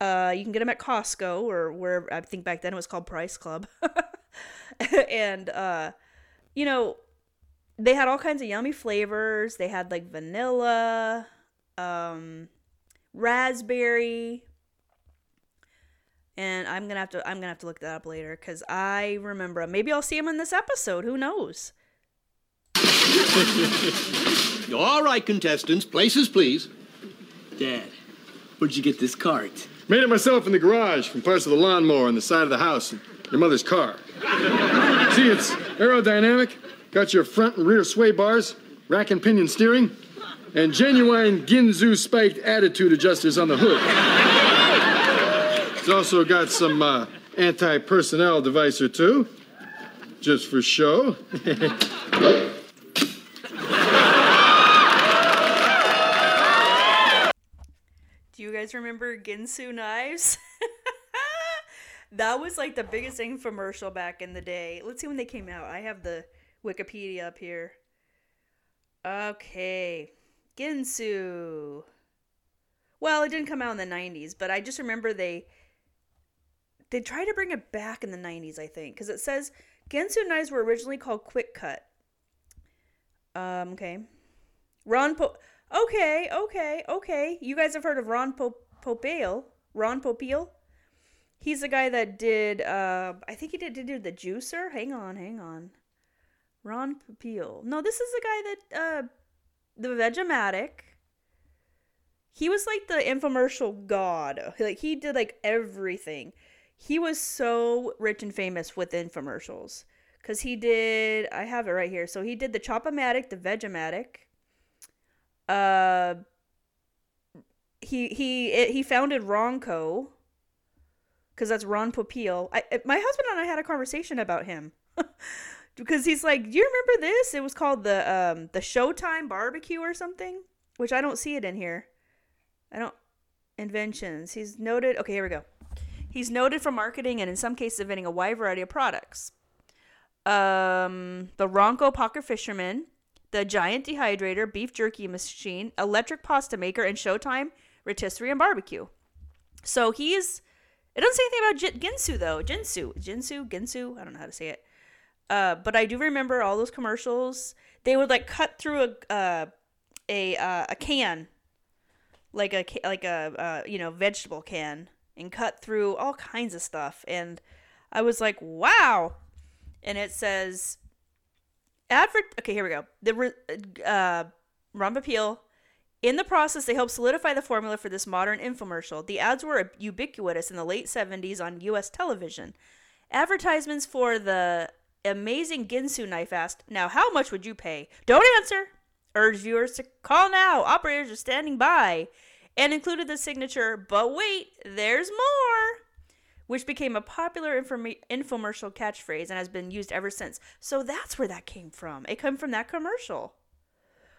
Uh, you can get them at Costco or where I think back then it was called Price Club, *laughs* and uh, you know, they had all kinds of yummy flavors. They had like vanilla, um, raspberry, and I'm gonna have to I'm gonna have to look that up later because I remember 'em. Maybe I'll see him in this episode. Who knows? *laughs* All right, contestants, places, please. Dad, where'd you get this cart? Made it myself in the garage from parts of the lawnmower on the side of the house and your mother's car. *laughs* See, it's aerodynamic, got your front and rear sway bars, rack and pinion steering, and genuine Ginsu spiked attitude adjusters on the hood. It's also got some uh, anti personnel device or two, just for show. *laughs* Do you guys remember Ginsu knives? *laughs* that was like the biggest infomercial back in the day. Let's see when they came out. I have the Wikipedia up here. Okay. Ginsu. Well, it didn't come out in the 90s, but I just remember they they tried to bring it back in the 90s, I think, cuz it says Ginsu knives were originally called Quick Cut. Um, okay. Ron po- Okay, okay, okay. You guys have heard of Ron po- Popeil? Ron Popeil? He's the guy that did uh I think he did did, did the juicer. Hang on, hang on. Ron Popeil. No, this is the guy that uh the Vegematic. He was like the infomercial god. Like he did like everything. He was so rich and famous with infomercials cuz he did I have it right here. So he did the Chop-O-Matic, the Vegematic. Uh he he he founded Ronco because that's Ron Popeil. I my husband and I had a conversation about him *laughs* because he's like, "Do you remember this? It was called the um the Showtime Barbecue or something." Which I don't see it in here. I don't inventions. He's noted. Okay, here we go. He's noted for marketing and in some cases inventing a wide variety of products. Um, the Ronco Pocket Fisherman, the Giant Dehydrator, Beef Jerky Machine, Electric Pasta Maker, and Showtime Rotisserie and Barbecue. So he's. It doesn't say anything about Ginsu though. Jinsu, Jinsu, Ginsu. I don't know how to say it. Uh, but I do remember all those commercials. They would like cut through a uh, a uh, a can, like a like a uh, you know vegetable can, and cut through all kinds of stuff. And I was like, wow. And it says, advert. Okay, here we go. The re- uh, Ron Popeil in the process, they helped solidify the formula for this modern infomercial. The ads were ubiquitous in the late 70s on US television. Advertisements for the amazing Ginsu knife asked, Now, how much would you pay? Don't answer! Urge viewers to call now. Operators are standing by. And included the signature, But wait, there's more! Which became a popular infomercial catchphrase and has been used ever since. So that's where that came from. It came from that commercial.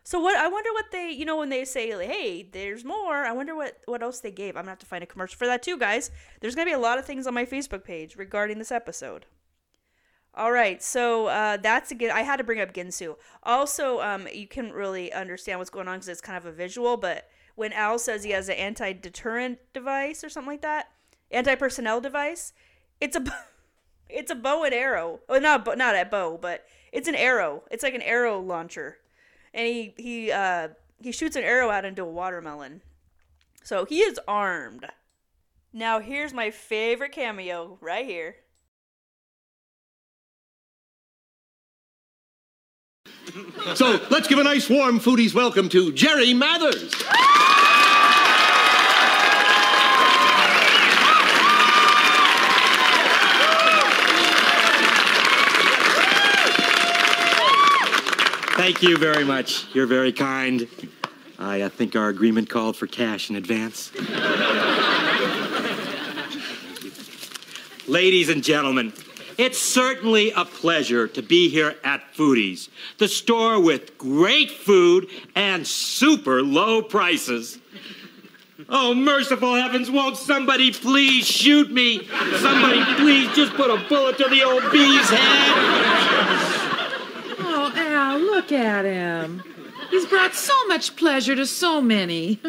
So what I wonder what they you know when they say like, hey there's more I wonder what what else they gave I'm gonna have to find a commercial for that too guys there's gonna be a lot of things on my Facebook page regarding this episode. All right, so uh, that's a good. I had to bring up Ginsu. Also, um, you couldn't really understand what's going on because it's kind of a visual. But when Al says he has an anti-deterrent device or something like that, anti-personnel device, it's a *laughs* it's a bow and arrow. Well, not bo- not a bow, but it's an arrow. It's like an arrow launcher and he he uh he shoots an arrow out into a watermelon. So he is armed. Now here's my favorite cameo right here. So let's give a nice warm foodie's welcome to Jerry Mathers. Thank you very much. You're very kind. I uh, think our agreement called for cash in advance. *laughs* Ladies and gentlemen, it's certainly a pleasure to be here at Foodies, the store with great food and super low prices. Oh, merciful heavens, won't somebody please shoot me? Somebody please just put a bullet to the old bee's head. Oh, Al, look at him. He's brought so much pleasure to so many.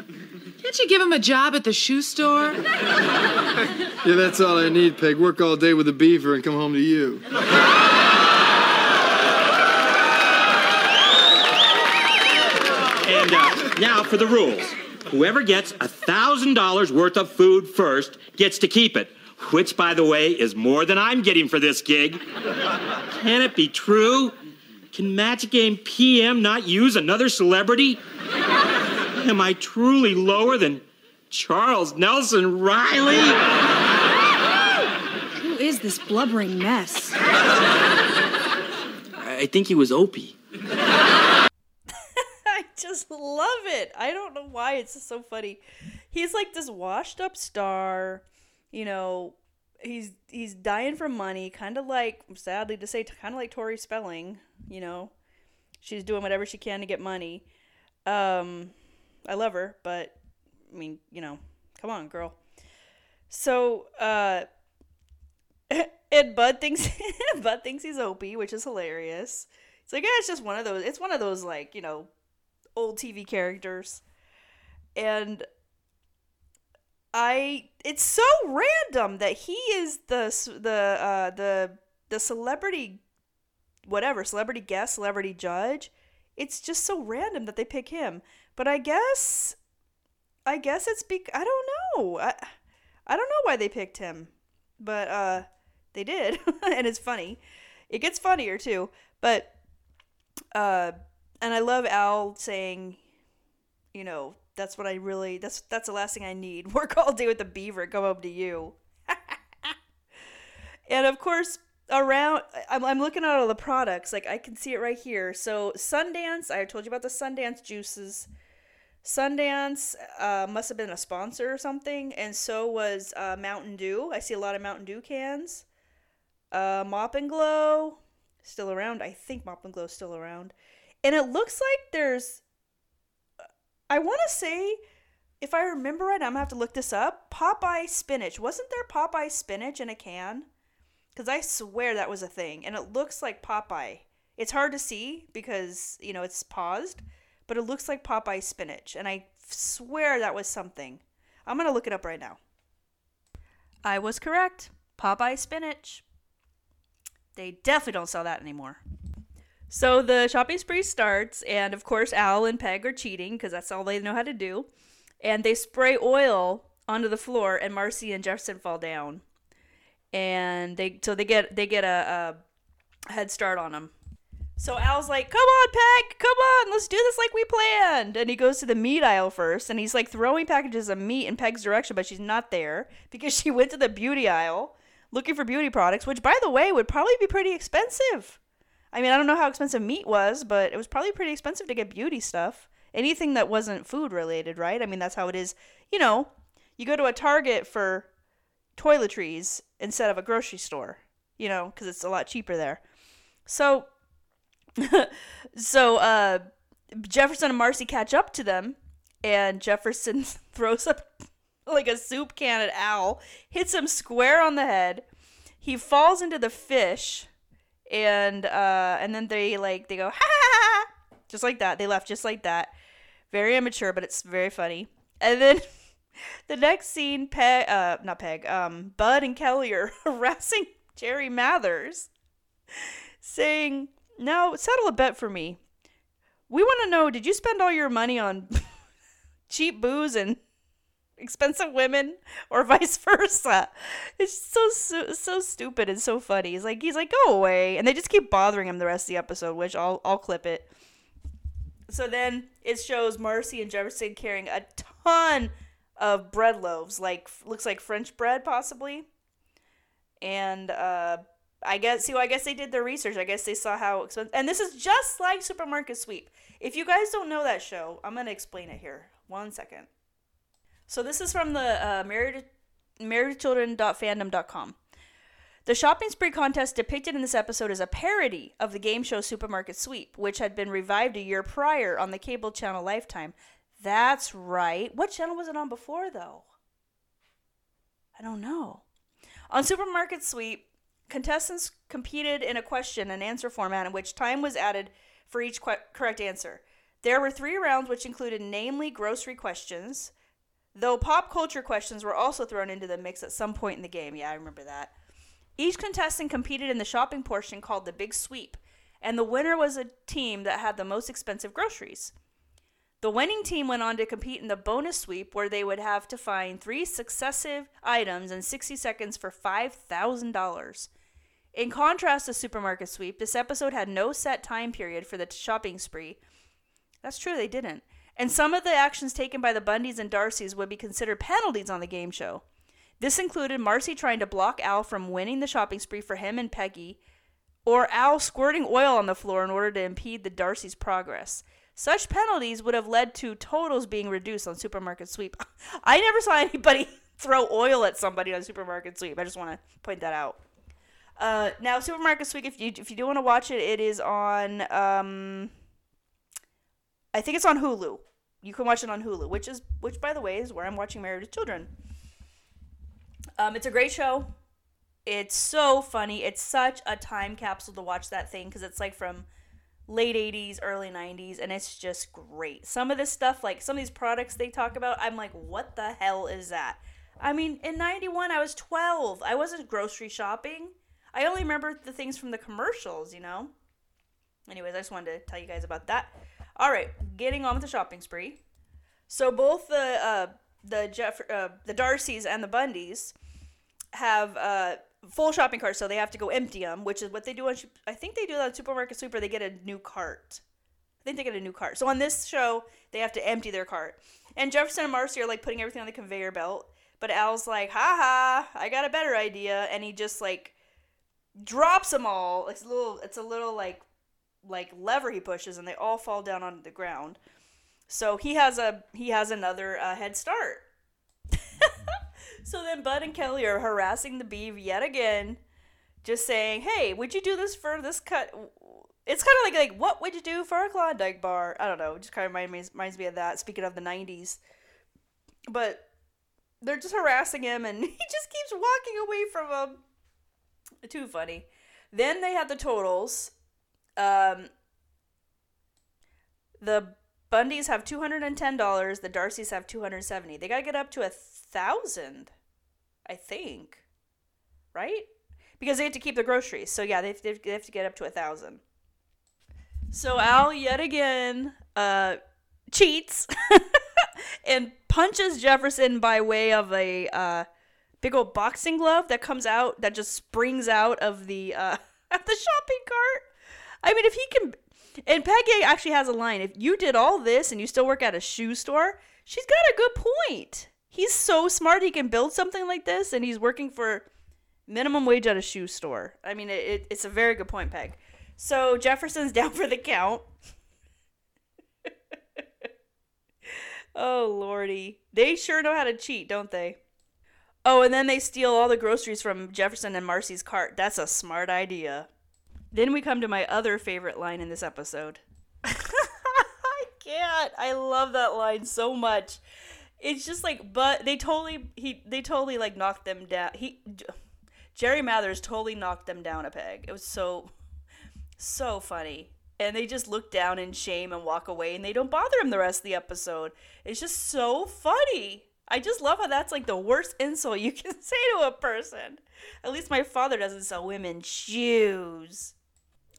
Can't you give him a job at the shoe store? *laughs* Yeah, that's all I need, Peg. Work all day with the beaver and come home to you. And uh, now for the rules. Whoever gets $1,000 worth of food first gets to keep it, which, by the way, is more than I'm getting for this gig. Can it be true? Can Magic Game PM not use another celebrity? Am I truly lower than Charles Nelson Reilly? Who is this blubbering mess? I think he was Opie. *laughs* I just love it. I don't know why it's just so funny. He's like this washed up star, you know, he's he's dying for money, kind of like sadly to say kind of like Tori Spelling, you know. She's doing whatever she can to get money. Um I love her, but I mean, you know, come on, girl. So, uh *laughs* and Bud thinks *laughs* Bud thinks he's Opie, which is hilarious. It's like, yeah, it's just one of those. It's one of those like you know, old TV characters, and I. It's so random that he is the the uh, the the celebrity, whatever celebrity guest, celebrity judge. It's just so random that they pick him. But I guess, I guess it's bec. I don't know. I I don't know why they picked him, but uh they did, *laughs* and it's funny. It gets funnier too, but uh, and I love Al saying, you know, that's what I really that's that's the last thing I need. *laughs* Work all day with the beaver, come home to you. *laughs* and of course, around I'm, I'm looking at all the products like i can see it right here so sundance i told you about the sundance juices sundance uh, must have been a sponsor or something and so was uh, mountain dew i see a lot of mountain dew cans uh, Mop and Glow, still around. I think Mop and Glow still around. And it looks like there's. I want to say, if I remember right, I'm to have to look this up. Popeye spinach. Wasn't there Popeye spinach in a can? Because I swear that was a thing. And it looks like Popeye. It's hard to see because, you know, it's paused. But it looks like Popeye spinach. And I swear that was something. I'm going to look it up right now. I was correct. Popeye spinach. They definitely don't sell that anymore. So the shopping spree starts, and of course, Al and Peg are cheating because that's all they know how to do. And they spray oil onto the floor, and Marcy and Jefferson fall down. And they so they get they get a, a head start on them. So Al's like, "Come on, Peg, come on, let's do this like we planned." And he goes to the meat aisle first, and he's like throwing packages of meat in Peg's direction, but she's not there because *laughs* she went to the beauty aisle looking for beauty products, which, by the way, would probably be pretty expensive. I mean, I don't know how expensive meat was, but it was probably pretty expensive to get beauty stuff. Anything that wasn't food related, right? I mean, that's how it is. You know, you go to a Target for toiletries instead of a grocery store, you know, because it's a lot cheaper there. So, *laughs* so uh, Jefferson and Marcy catch up to them, and Jefferson *laughs* throws up like a soup can at Al, hits him square on the head. He falls into the fish, and uh, and then they like they go ha ha ha, just like that. They left just like that. Very immature, but it's very funny. And then *laughs* *laughs* the next scene, Peg, uh, not Peg, um, Bud and Kelly are *laughs* harassing Jerry Mathers, saying, "Now settle a bet for me. We want to know: Did you spend all your money on *laughs* cheap booze and?" expensive women or vice versa. It's so, so so stupid and so funny. He's like he's like go away, and they just keep bothering him the rest of the episode, which I'll I'll clip it. So then it shows Marcy and Jefferson carrying a ton of bread loaves, like looks like French bread possibly. And uh, I guess see, well, I guess they did their research. I guess they saw how expensive. And this is just like Supermarket Sweep. If you guys don't know that show, I'm gonna explain it here. One second. So this is from the uh, married marriedchildren.fandom.com. The shopping spree contest depicted in this episode is a parody of the game show Supermarket Sweep, which had been revived a year prior on the cable channel Lifetime. That's right. What channel was it on before, though? I don't know. On Supermarket Sweep, contestants competed in a question and answer format in which time was added for each qu- correct answer. There were three rounds, which included namely grocery questions, Though pop culture questions were also thrown into the mix at some point in the game. Yeah, I remember that. Each contestant competed in the shopping portion called the Big Sweep, and the winner was a team that had the most expensive groceries. The winning team went on to compete in the bonus sweep, where they would have to find three successive items in 60 seconds for $5,000. In contrast to Supermarket Sweep, this episode had no set time period for the shopping spree. That's true, they didn't and some of the actions taken by the Bundys and D'Arcys would be considered penalties on the game show. This included Marcy trying to block Al from winning the shopping spree for him and Peggy or Al squirting oil on the floor in order to impede the D'Arcy's progress. Such penalties would have led to totals being reduced on supermarket sweep. *laughs* I never saw anybody *laughs* throw oil at somebody on supermarket sweep. I just want to point that out. Uh, now, supermarket sweep. If you if you do want to watch it, it is on. Um, I think it's on Hulu. You can watch it on Hulu, which is which by the way is where I'm watching Married with Children. Um, it's a great show. It's so funny. It's such a time capsule to watch that thing because it's like from late 80s, early 90s, and it's just great. Some of this stuff, like some of these products they talk about, I'm like, what the hell is that? I mean, in 91, I was 12. I wasn't grocery shopping. I only remember the things from the commercials, you know? Anyways, I just wanted to tell you guys about that. All right, getting on with the shopping spree. So both the uh, the Jeff uh, the D'Arcys and the Bundys have uh, full shopping carts, so they have to go empty them, which is what they do on. I think they do that on Supermarket Sweeper. They get a new cart. I think they get a new cart. So on this show, they have to empty their cart. And Jefferson and Marcy are like putting everything on the conveyor belt. But Al's like, ha ha, I got a better idea. And he just like drops them all. It's a little, it's a little like, like lever he pushes, and they all fall down onto the ground. So he has a he has another uh, head start. So then Bud and Kelly are harassing the beeve yet again, just saying, "Hey, would you do this for this cut?" It's kind of like like what would you do for a Klondike bar? I don't know. Just kind of reminds me, reminds me of that. Speaking of the '90s, but they're just harassing him, and *laughs* he just keeps walking away from them. Too funny. Then they have the totals. Um, the Bundys have two hundred and ten dollars. The D'Arcys have two hundred seventy. They gotta get up to a thousand, I think, right? Because they have to keep the groceries. So yeah, they have, they have to get up to a thousand. So Al yet again uh, cheats *laughs* and punches Jefferson by way of a uh, big old boxing glove that comes out that just springs out of the uh, *laughs* the shopping cart. I mean, if he can, and Peggy actually has a line. If you did all this and you still work at a shoe store, she's got a good point. He's so smart he can build something like this, and he's working for minimum wage at a shoe store. I mean, it, it, it's a very good point, Peg. So Jefferson's *laughs* down for the count. *laughs* oh lordy, they sure know how to cheat, don't they? Oh, and then they steal all the groceries from Jefferson and Marcy's cart. That's a smart idea. Then we come to my other favorite line in this episode. *laughs* I can't. I love that line so much. It's just like, but they totally he they totally like knocked them down. He Jerry Mathers totally knocked them down a peg. It was so so funny. And they just look down in shame and walk away and they don't bother him the rest of the episode. It's just so funny. I just love how that's like the worst insult you *laughs* can say to a person. At least my father doesn't sell women shoes.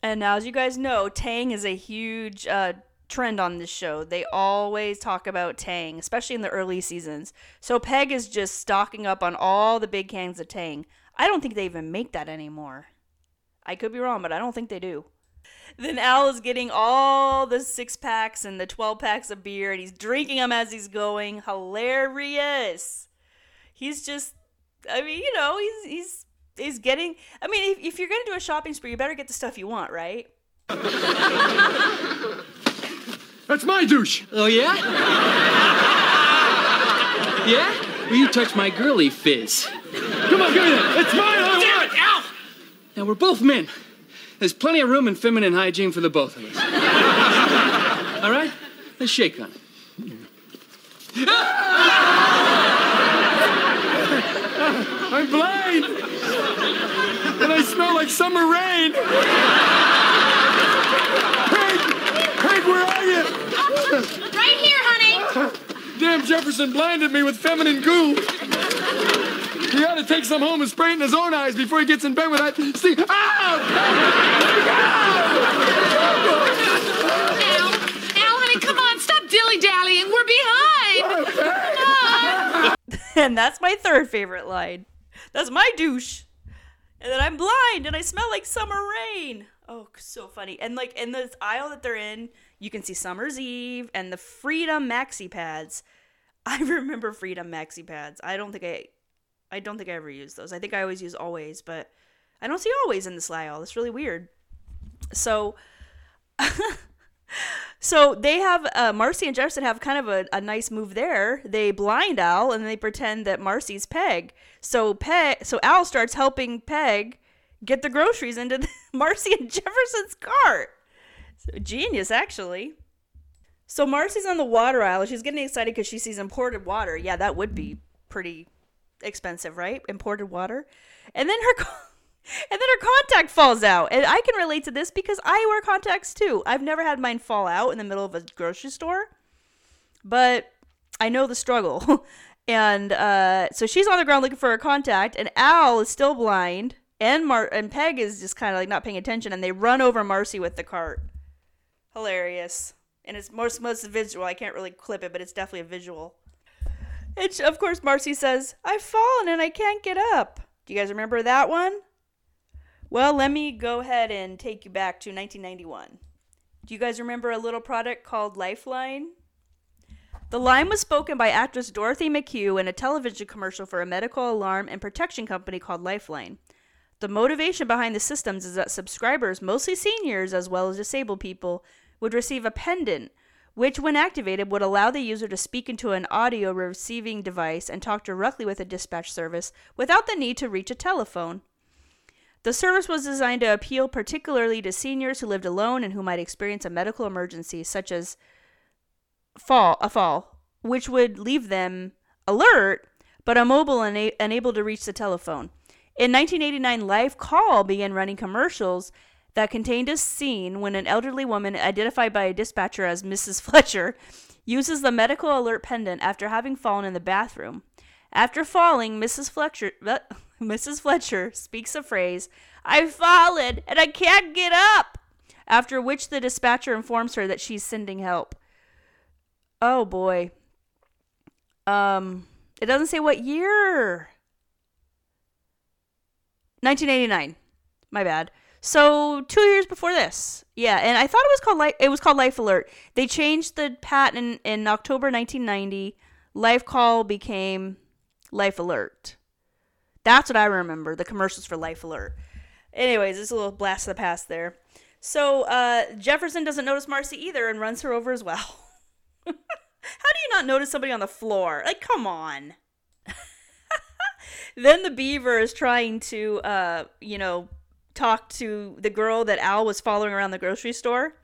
And now, as you guys know, Tang is a huge uh, trend on this show. They always talk about Tang, especially in the early seasons. So Peg is just stocking up on all the big cans of Tang. I don't think they even make that anymore. I could be wrong, but I don't think they do. Then Al is getting all the six packs and the 12 packs of beer, and he's drinking them as he's going. Hilarious. He's just, I mean, you know, he's, he's, he's getting, I mean, if, if you're going to do a shopping spree, you better get the stuff you want, right? That's my douche. Oh, yeah? yeah? Well, you touch my girly fizz. Come on, give me that. It's mine. I Damn want it, Al! Now, we're both men. There's plenty of room in feminine hygiene for the both of us. *laughs* All right? Let's shake on it. *laughs* *laughs* I'm blind. And I smell like summer rain. Peg, Peg, where are you? Right here, honey. Damn, Jefferson blinded me with feminine goo. He ought to take some home and spray it in his own eyes before he gets in bed with that. See, ah! Al, Al, honey, come on, stop dilly dallying. We're behind. *laughs* and that's my third favorite line. That's my douche. And then I'm blind and I smell like summer rain. Oh, so funny. And like in this aisle that they're in, you can see Summer's Eve and the Freedom Maxi Pads. *laughs* I remember Freedom Maxi Pads. I don't think I I don't think I ever used those. I think I always use Always, but I don't see always in this aisle. It's really weird. So, *laughs* so they have uh, Marcy and Jefferson have kind of a, a nice move there. They blind Al and they pretend that Marcy's Peg. So Peg, so Al starts helping Peg get the groceries into the, *laughs* Marcy and Jefferson's cart. So, genius, actually. So Marcy's on the water aisle. She's getting excited because she sees imported water. Yeah, that would be pretty expensive, right? Imported water. And then her *laughs* and then her contact falls out. And I can relate to this because I wear contacts too. I've never had mine fall out in the middle of a grocery store. But I know the struggle. *laughs* and uh, so she's on the ground looking for her contact and Al is still blind and Mar and Peg is just kind of like not paying attention and they run over Marcy with the cart. Hilarious. And it's most most visual. I can't really clip it, but it's definitely a visual. And of course, Marcy says, I've fallen and I can't get up. Do you guys remember that one? Well, let me go ahead and take you back to 1991. Do you guys remember a little product called Lifeline? The line was spoken by actress Dorothy McHugh in a television commercial for a medical alarm and protection company called Lifeline. The motivation behind the systems is that subscribers, mostly seniors as well as disabled people, would receive a pendant which, when activated, would allow the user to speak into an audio receiving device and talk directly with a dispatch service without the need to reach a telephone. The service was designed to appeal particularly to seniors who lived alone and who might experience a medical emergency, such as fall, a fall, which would leave them alert but immobile and unable to reach the telephone. In 1989, Life Call began running commercials that contained a scene when an elderly woman, identified by a dispatcher as Mrs. *laughs* Fletcher, uses the medical alert pendant after having fallen in the bathroom. After falling, Mrs. Fletcher, *laughs* Mrs. Fletcher speaks a phrase, I've fallen and I can't get up, after which the dispatcher informs her that she's sending help. Oh boy. Um, it doesn't say what year. 1989. My bad. So two years before this, yeah, and I thought it was called Life. It was called Life Alert. They changed the patent in October 1990. Life Call became Life Alert. That's what I remember. The commercials for Life Alert. Anyways, it's a little blast of the past there. So uh, Jefferson doesn't notice Marcy either and runs her over as well. *laughs* How do you not notice somebody on the floor? Like, come on. *laughs* then the beaver is trying to, uh, you know, talk to the girl that Al was following around the grocery store,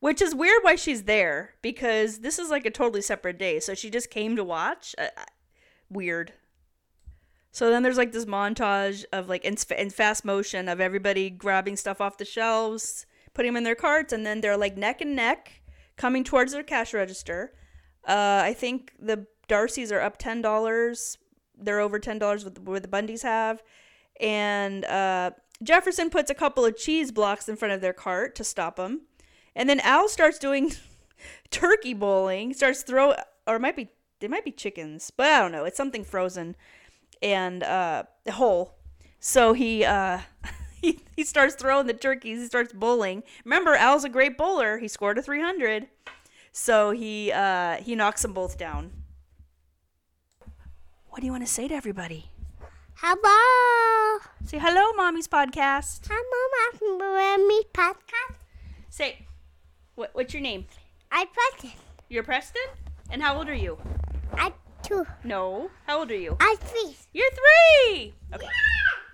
which is weird why she's there because this is like a totally separate day. So she just came to watch. Uh, weird. So then there's like this montage of like in, in fast motion of everybody grabbing stuff off the shelves, putting them in their carts, and then they're like neck and neck coming towards their cash register. Uh, I think the D'Arcy's are up ten dollars. They're over ten dollars with what the Bundys have, and uh, Jefferson puts a couple of cheese blocks in front of their cart to stop them. And then Al starts doing *laughs* turkey bowling, starts throw or it might be they might be chickens, but I don't know. It's something frozen and uh Hole. So he uh *laughs* he, he starts throwing the turkeys, he starts bowling. Remember, Al's a great bowler. He scored a 300. So he uh he knocks them both down. What do you want to say to everybody? Hello. Say hello, Mommy's podcast. Hello, Mommy's podcast. Say, what, what's your name? I'm Preston. You're Preston? And how old are you? I'm two. No. How old are you? I'm three. You're three! Okay.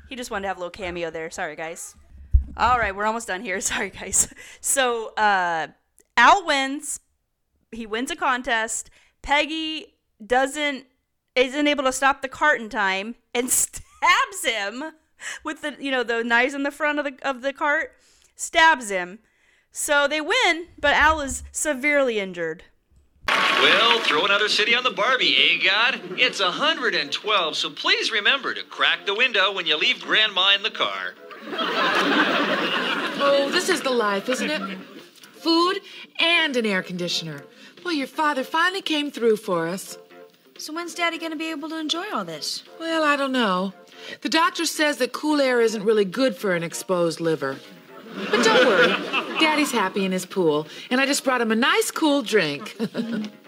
He just wanted to have a little cameo there. Sorry, guys. All right, we're almost done here. *laughs* Sorry, guys. So, uh, Al wins. He wins a contest. Peggy doesn't isn't able to stop the cart in time and *laughs* stabs him with the you know the knives in the front of the of the cart. Stabs him. So they win, but Al is severely injured. Well, throw another city on the Barbie, eh, God? It's 112, so please remember to crack the window when you leave Grandma in the car. Oh, this is the life, isn't it? Food and an air conditioner. Well, your father finally came through for us. So when's Daddy gonna be able to enjoy all this? Well, I don't know. The doctor says that cool air isn't really good for an exposed liver. But don't worry, Daddy's happy in his pool, and I just brought him a nice cool drink. *laughs*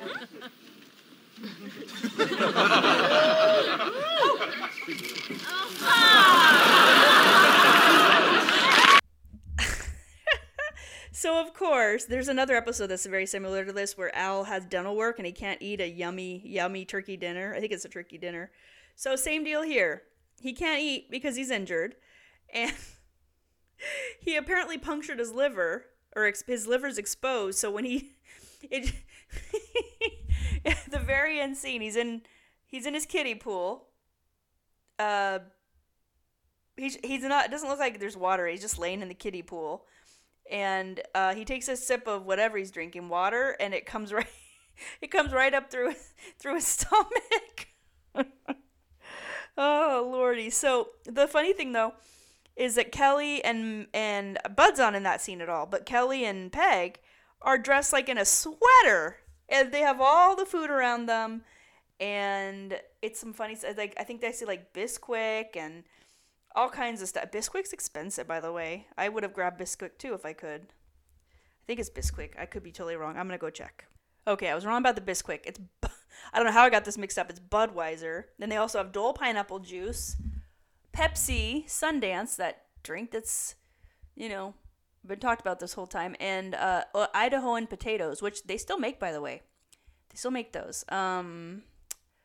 So of course, there's another episode that's very similar to this where Al has dental work and he can't eat a yummy, yummy turkey dinner. I think it's a turkey dinner. So same deal here. He can't eat because he's injured, and *laughs* *laughs* he apparently punctured his liver, or ex- his liver's exposed. So when he, *laughs* it, *laughs* the very end scene, he's in, he's in his kiddie pool. Uh, he's he's not. It doesn't look like there's water. He's just laying in the kiddie pool and uh, he takes a sip of whatever he's drinking, water, and it comes right, it comes right up through through his stomach. oh lordy! So the funny thing though is that Kelly and and Bud's on in that scene at all, but Kelly and Peg are dressed like in a sweater, and they have all the food around them, and it's some funny stuff. Like I think they see like Bisquick and all kinds of stuff. Bisquick's expensive, by the way. I would have grabbed Bisquick too if I could. I think it's Bisquick. I could be totally wrong. I'm gonna go check. Okay, I was wrong about the Bisquick. It's *laughs* I don't know how I got this mixed up. It's Budweiser. Then they also have Dole pineapple juice, Pepsi, Sundance, that drink that's, you know, been talked about this whole time, and uh, uh, Idahoan potatoes, which they still make, by the way. They still make those. Um,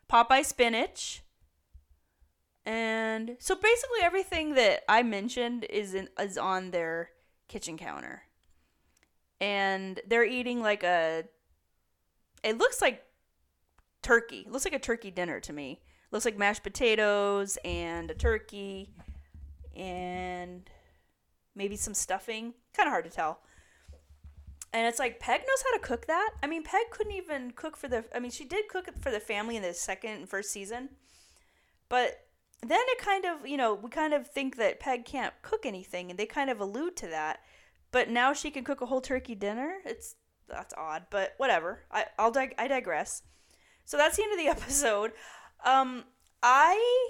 Popeye spinach. And so basically everything that I mentioned is in is on their kitchen counter. And they're eating like a it looks like turkey. It looks like a turkey dinner to me. Looks like mashed potatoes and a turkey and maybe some stuffing. Kind of hard to tell. And it's like Peg knows how to cook that. I mean, Peg couldn't even cook for the. I mean, she did cook for the family in the second and first season, but then it kind of, you know, we kind of think that Peg can't cook anything, and they kind of allude to that. But now she can cook a whole turkey dinner. It's that's odd, but whatever. I I'll dig- I digress. So that's the end of the *laughs* episode. Um, I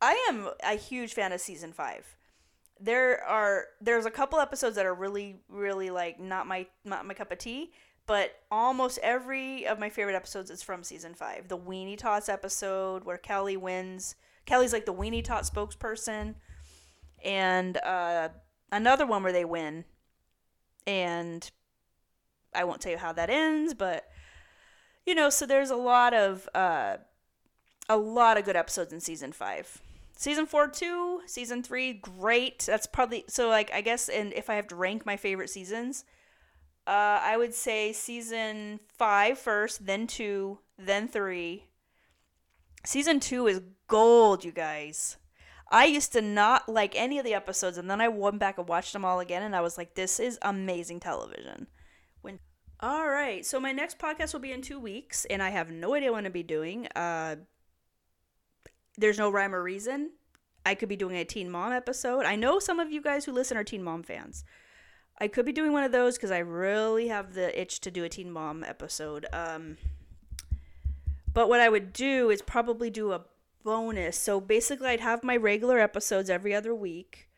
I am a huge fan of season five. There are there's a couple episodes that are really really like not my not my cup of tea, but almost every of my favorite episodes is from season five. The Weenie Tots episode where Kelly wins. Kelly's like the Weenie Tot spokesperson, and uh, another one where they win, and I won't tell you how that ends, but you know, so there's a lot of uh, a lot of good episodes in season five. Season four, two, season three, great. That's probably so. Like, I guess, and if I have to rank my favorite seasons, uh, I would say season five first, then two, then three. Season two is gold, you guys. I used to not like any of the episodes, and then I went back and watched them all again, and I was like, "This is amazing television." All right, so my next podcast will be in two weeks, and I have no idea when to be doing. Uh, there's no rhyme or reason. I could be doing a Teen Mom episode. I know some of you guys who listen are Teen Mom fans. I could be doing one of those because I really have the itch to do a Teen Mom episode. Um, but what I would do is probably do a bonus. So basically, I'd have my regular episodes every other week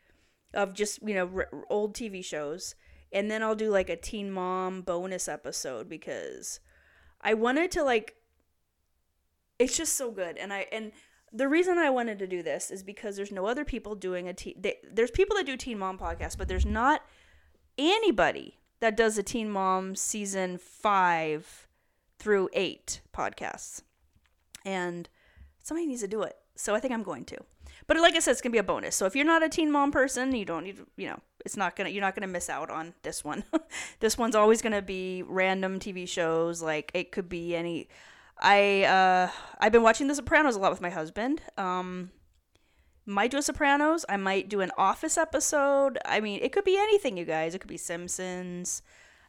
of just, you know, r- old TV shows. And then I'll do like a Teen Mom bonus episode because I wanted to like it's just so good and I and the reason I wanted to do this is because there's no other people doing a teen. There's people that do Teen Mom podcasts, but there's not anybody that does a Teen Mom season five through eight podcasts, and somebody needs to do it. So I think I'm going to. But like I said, it's gonna be a bonus. So if you're not a Teen Mom person, you don't need, you know, it's not gonna, you're not gonna miss out on this one. *laughs* this one's always gonna be random TV shows. Like it could be any. I uh I've been watching The Sopranos a lot with my husband. Um might do a Sopranos, I might do an Office episode. I mean, it could be anything, you guys. It could be Simpsons.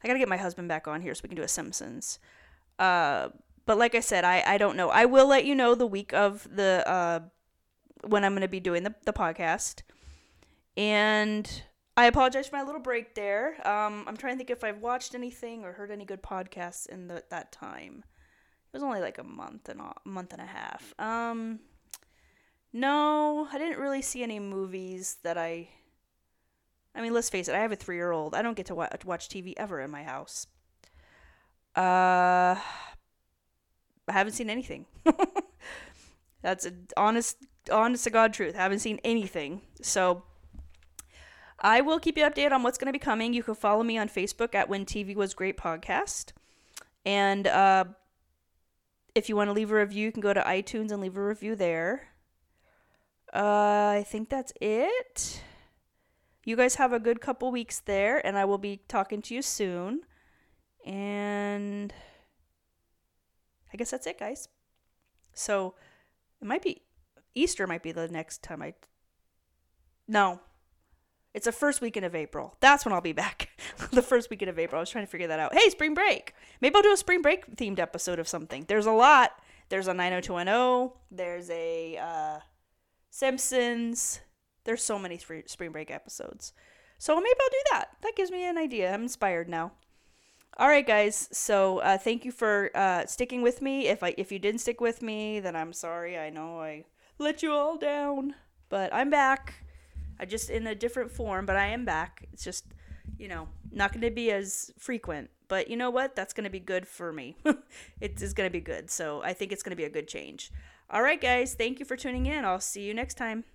I got to get my husband back on here so we can do a Simpsons. Uh but like I said, I I don't know. I will let you know the week of the uh when I'm to be doing the the podcast. And I apologize for my little break there. Um, I'm trying to think if I've watched anything or heard any good podcasts in the, that time. It was only like a month and a month and a half. Um, no, I didn't really see any movies that I. I mean, let's face it. I have a three-year-old. I don't get to wa- watch TV ever in my house. Uh, I haven't seen anything. *laughs* That's an honest, honest to God truth. I haven't seen anything. So, I will keep you updated on what's going to be coming. You can follow me on Facebook at When TV Was Great Podcast. And uh, if you want to leave a review, you can go to iTunes and leave a review there. Uh, I think that's it. You guys have a good couple weeks there, and I will be talking to you soon. And I guess that's it, guys. So it might be Easter, might be the next time I. No. It's the first weekend of April. That's when I'll be back. *laughs* the first weekend of April. I was trying to figure that out. Hey, spring break. Maybe I'll do a spring break themed episode of something. There's a lot. There's a 90210. There's a uh, Simpsons. There's so many spring break episodes. So maybe I'll do that. That gives me an idea. I'm inspired now. All right, guys. So uh, thank you for uh, sticking with me. If I if you didn't stick with me, then I'm sorry. I know I let you all down, but I'm back. I just in a different form, but I am back. It's just, you know, not going to be as frequent. But you know what? That's going to be good for me. *laughs* it is going to be good. So I think it's going to be a good change. All right, guys. Thank you for tuning in. I'll see you next time.